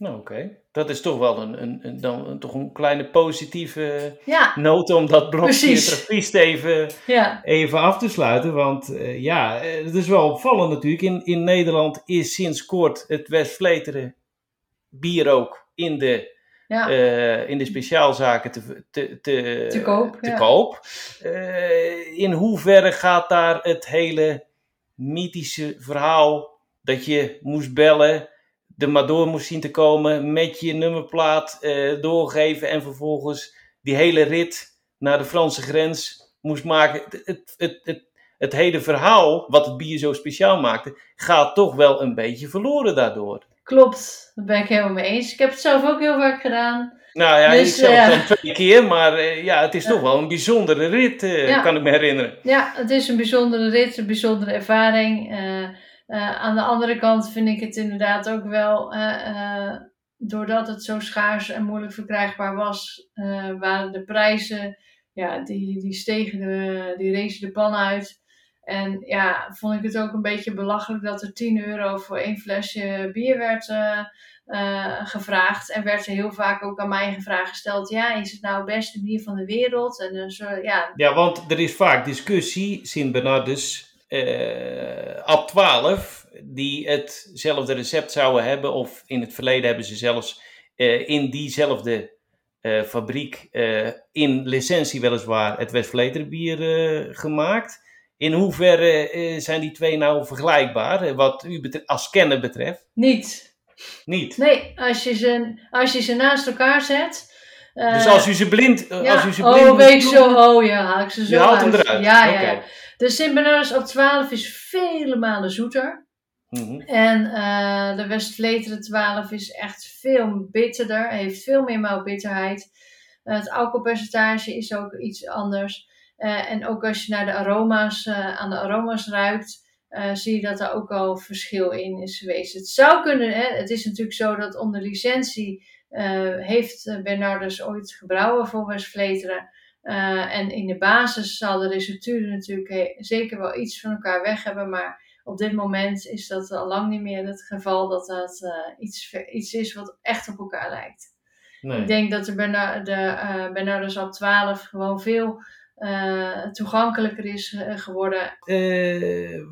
Nou, oké. Dat is toch wel een, een, een dan, toch een kleine positieve ja. noot om dat blokje trappist even, ja. even af te sluiten. Want uh, ja, het is wel opvallend natuurlijk. In, in Nederland is sinds kort het Westvleteren bier ook in de, ja. uh, in de speciaalzaken te, te, te, te koop. Te koop. Uh, in hoeverre gaat daar het hele mythische verhaal dat je moest bellen er maar door moest zien te komen met je nummerplaat uh, doorgeven en vervolgens die hele rit naar de Franse grens moest maken. Het, het, het, het, hele verhaal, wat het bier zo speciaal maakte, gaat toch wel een beetje verloren daardoor. Klopt, daar ben ik helemaal mee eens. Ik heb het zelf ook heel vaak gedaan. Nou ja, dus, ik zelf uh, dan twee keer, maar uh, ja, het is toch wel een bijzondere rit, ja. kan ik me herinneren. Ja, het is een bijzondere rit, een bijzondere ervaring. Uh, aan de andere kant vind ik het inderdaad ook wel, doordat het zo schaars en moeilijk verkrijgbaar was, waren de prijzen, ja, die, die stegen, de, die rezen de pan uit. En ja, vond ik het ook een beetje belachelijk dat er 10 euro voor één flesje bier werd gevraagd. En werd er heel vaak ook aan mij gevraagd gesteld, ja, is het nou het beste bier van de wereld? En dus, ja. ja, want er is vaak discussie, Sint Bernardus ab 12 die hetzelfde recept zouden hebben. Of in het verleden hebben ze zelfs in diezelfde fabriek in licentie weliswaar het Westvleteren gemaakt. In hoeverre zijn die twee nou vergelijkbaar, wat u als kenner betreft? Niet. Niet? Nee, als je ze, als je ze naast elkaar zet... dus als u ze blind... Ja, als u ze blind oh, weet zo, oh ja, haal ik ze zo je haalt uit. hem eruit? Ja, ja, okay. ja. De Sint Bernardus op 12 is vele malen zoeter. Mm -hmm. En uh, de Westvleteren 12 is echt veel bitterder, heeft veel meer moutbitterheid. Uh, het alcoholpercentage is ook iets anders. Uh, en ook als je naar de aroma's, aan de aroma's ruikt, zie je dat er ook al verschil in is geweest. Het zou kunnen, hè, het is natuurlijk zo dat onder licentie heeft Bernardus ooit gebrouwen voor Westvleteren. En in de basis zal de receptuur natuurlijk zeker wel iets van elkaar weg hebben, maar op dit moment is dat al lang niet meer het geval dat dat uh, iets, iets is wat echt op elkaar lijkt. Nee. Ik denk dat de, Bernard, de uh, Bernardus op 12 gewoon veel toegankelijker is geworden.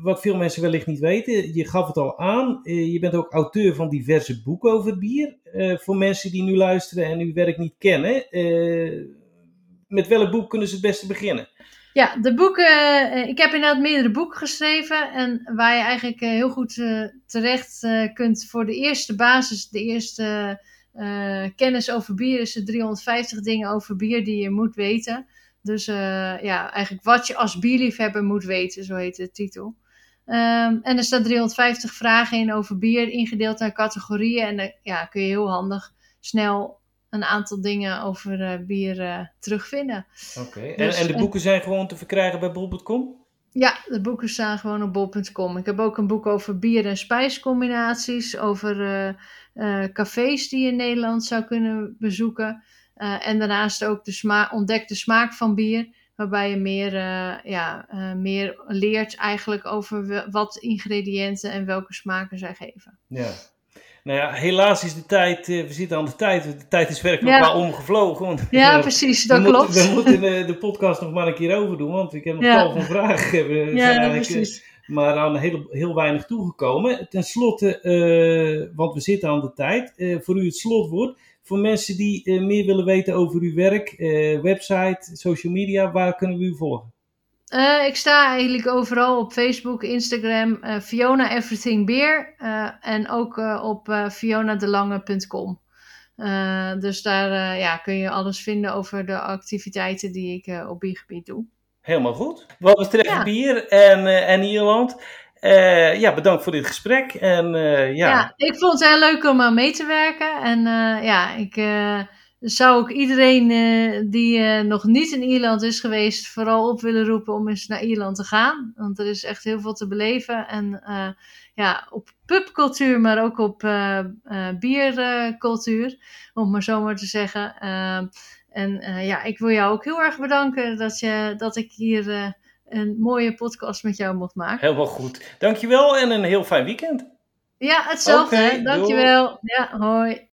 wat veel mensen wellicht niet weten, je gaf het al aan, je bent ook auteur van diverse boeken over bier. voor mensen die nu luisteren en uw werk niet kennen met welk boek kunnen ze het beste beginnen? Ja, de boeken. Ik heb inderdaad meerdere boeken geschreven. En waar je eigenlijk heel goed terecht kunt voor de eerste basis, de eerste kennis over bier, is de 350 dingen over bier die je moet weten. Dus ja, eigenlijk wat je als bierliefhebber moet weten, zo heet de titel. Um, en er staan 350 vragen in over bier, ingedeeld naar categorieën. En dan ja, kun je heel handig snel een aantal dingen over uh, bier uh, terugvinden. Oké, okay. dus, en, en, de boeken zijn gewoon te verkrijgen bij bol.com? Ja, de boeken staan gewoon op bol.com. Ik heb ook een boek over bier- en spijscombinaties, over uh, cafés die je in Nederland zou kunnen bezoeken. En daarnaast ook de sma ontdek de smaak van bier, waarbij je meer, ja, meer leert eigenlijk over wat ingrediënten en welke smaken zij geven. Ja. Nou ja, helaas is de tijd, we zitten aan de tijd, de tijd is werkelijk ja. wel omgevlogen. Want, ja, precies, dat we klopt. Moeten, we moeten de, de, podcast nog maar een keer overdoen, want ik heb nog ja. tal van vragen. We ja, zijn precies. maar aan heel, heel weinig toegekomen. Ten slotte, uh, want we zitten aan de tijd, uh, voor u het slotwoord. Voor mensen die uh, meer willen weten over uw werk, website, social media, waar kunnen we u volgen? Uh, ik sta eigenlijk overal op Facebook, Instagram, uh, Fiona Everything Beer uh, en ook op fionadelange.com. dus daar ja, kun je alles vinden over de activiteiten die ik op biergebied doe. Helemaal goed. Wat betreft Ja. bier en, eh, en Ierland. Eh, ja, bedankt voor dit gesprek. En eh, ja, Ja. ik vond het heel leuk om aan mee te werken. En eh, ja, ik eh, zou ook iedereen eh, die eh, nog niet in Ierland is geweest, vooral op willen roepen om eens naar Ierland te gaan. Want er is echt heel veel te beleven. En eh, ja, op pubcultuur, maar ook op eh, eh, biercultuur, om maar zo maar te zeggen. En eh, ja, ik wil jou ook heel erg bedanken dat, je, dat ik hier eh, een mooie podcast met jou mocht maken. helemaal goed. Dankjewel en een heel fijn weekend. Ja, hetzelfde. Oké, hè. doei. Dankjewel. Ja, hoi.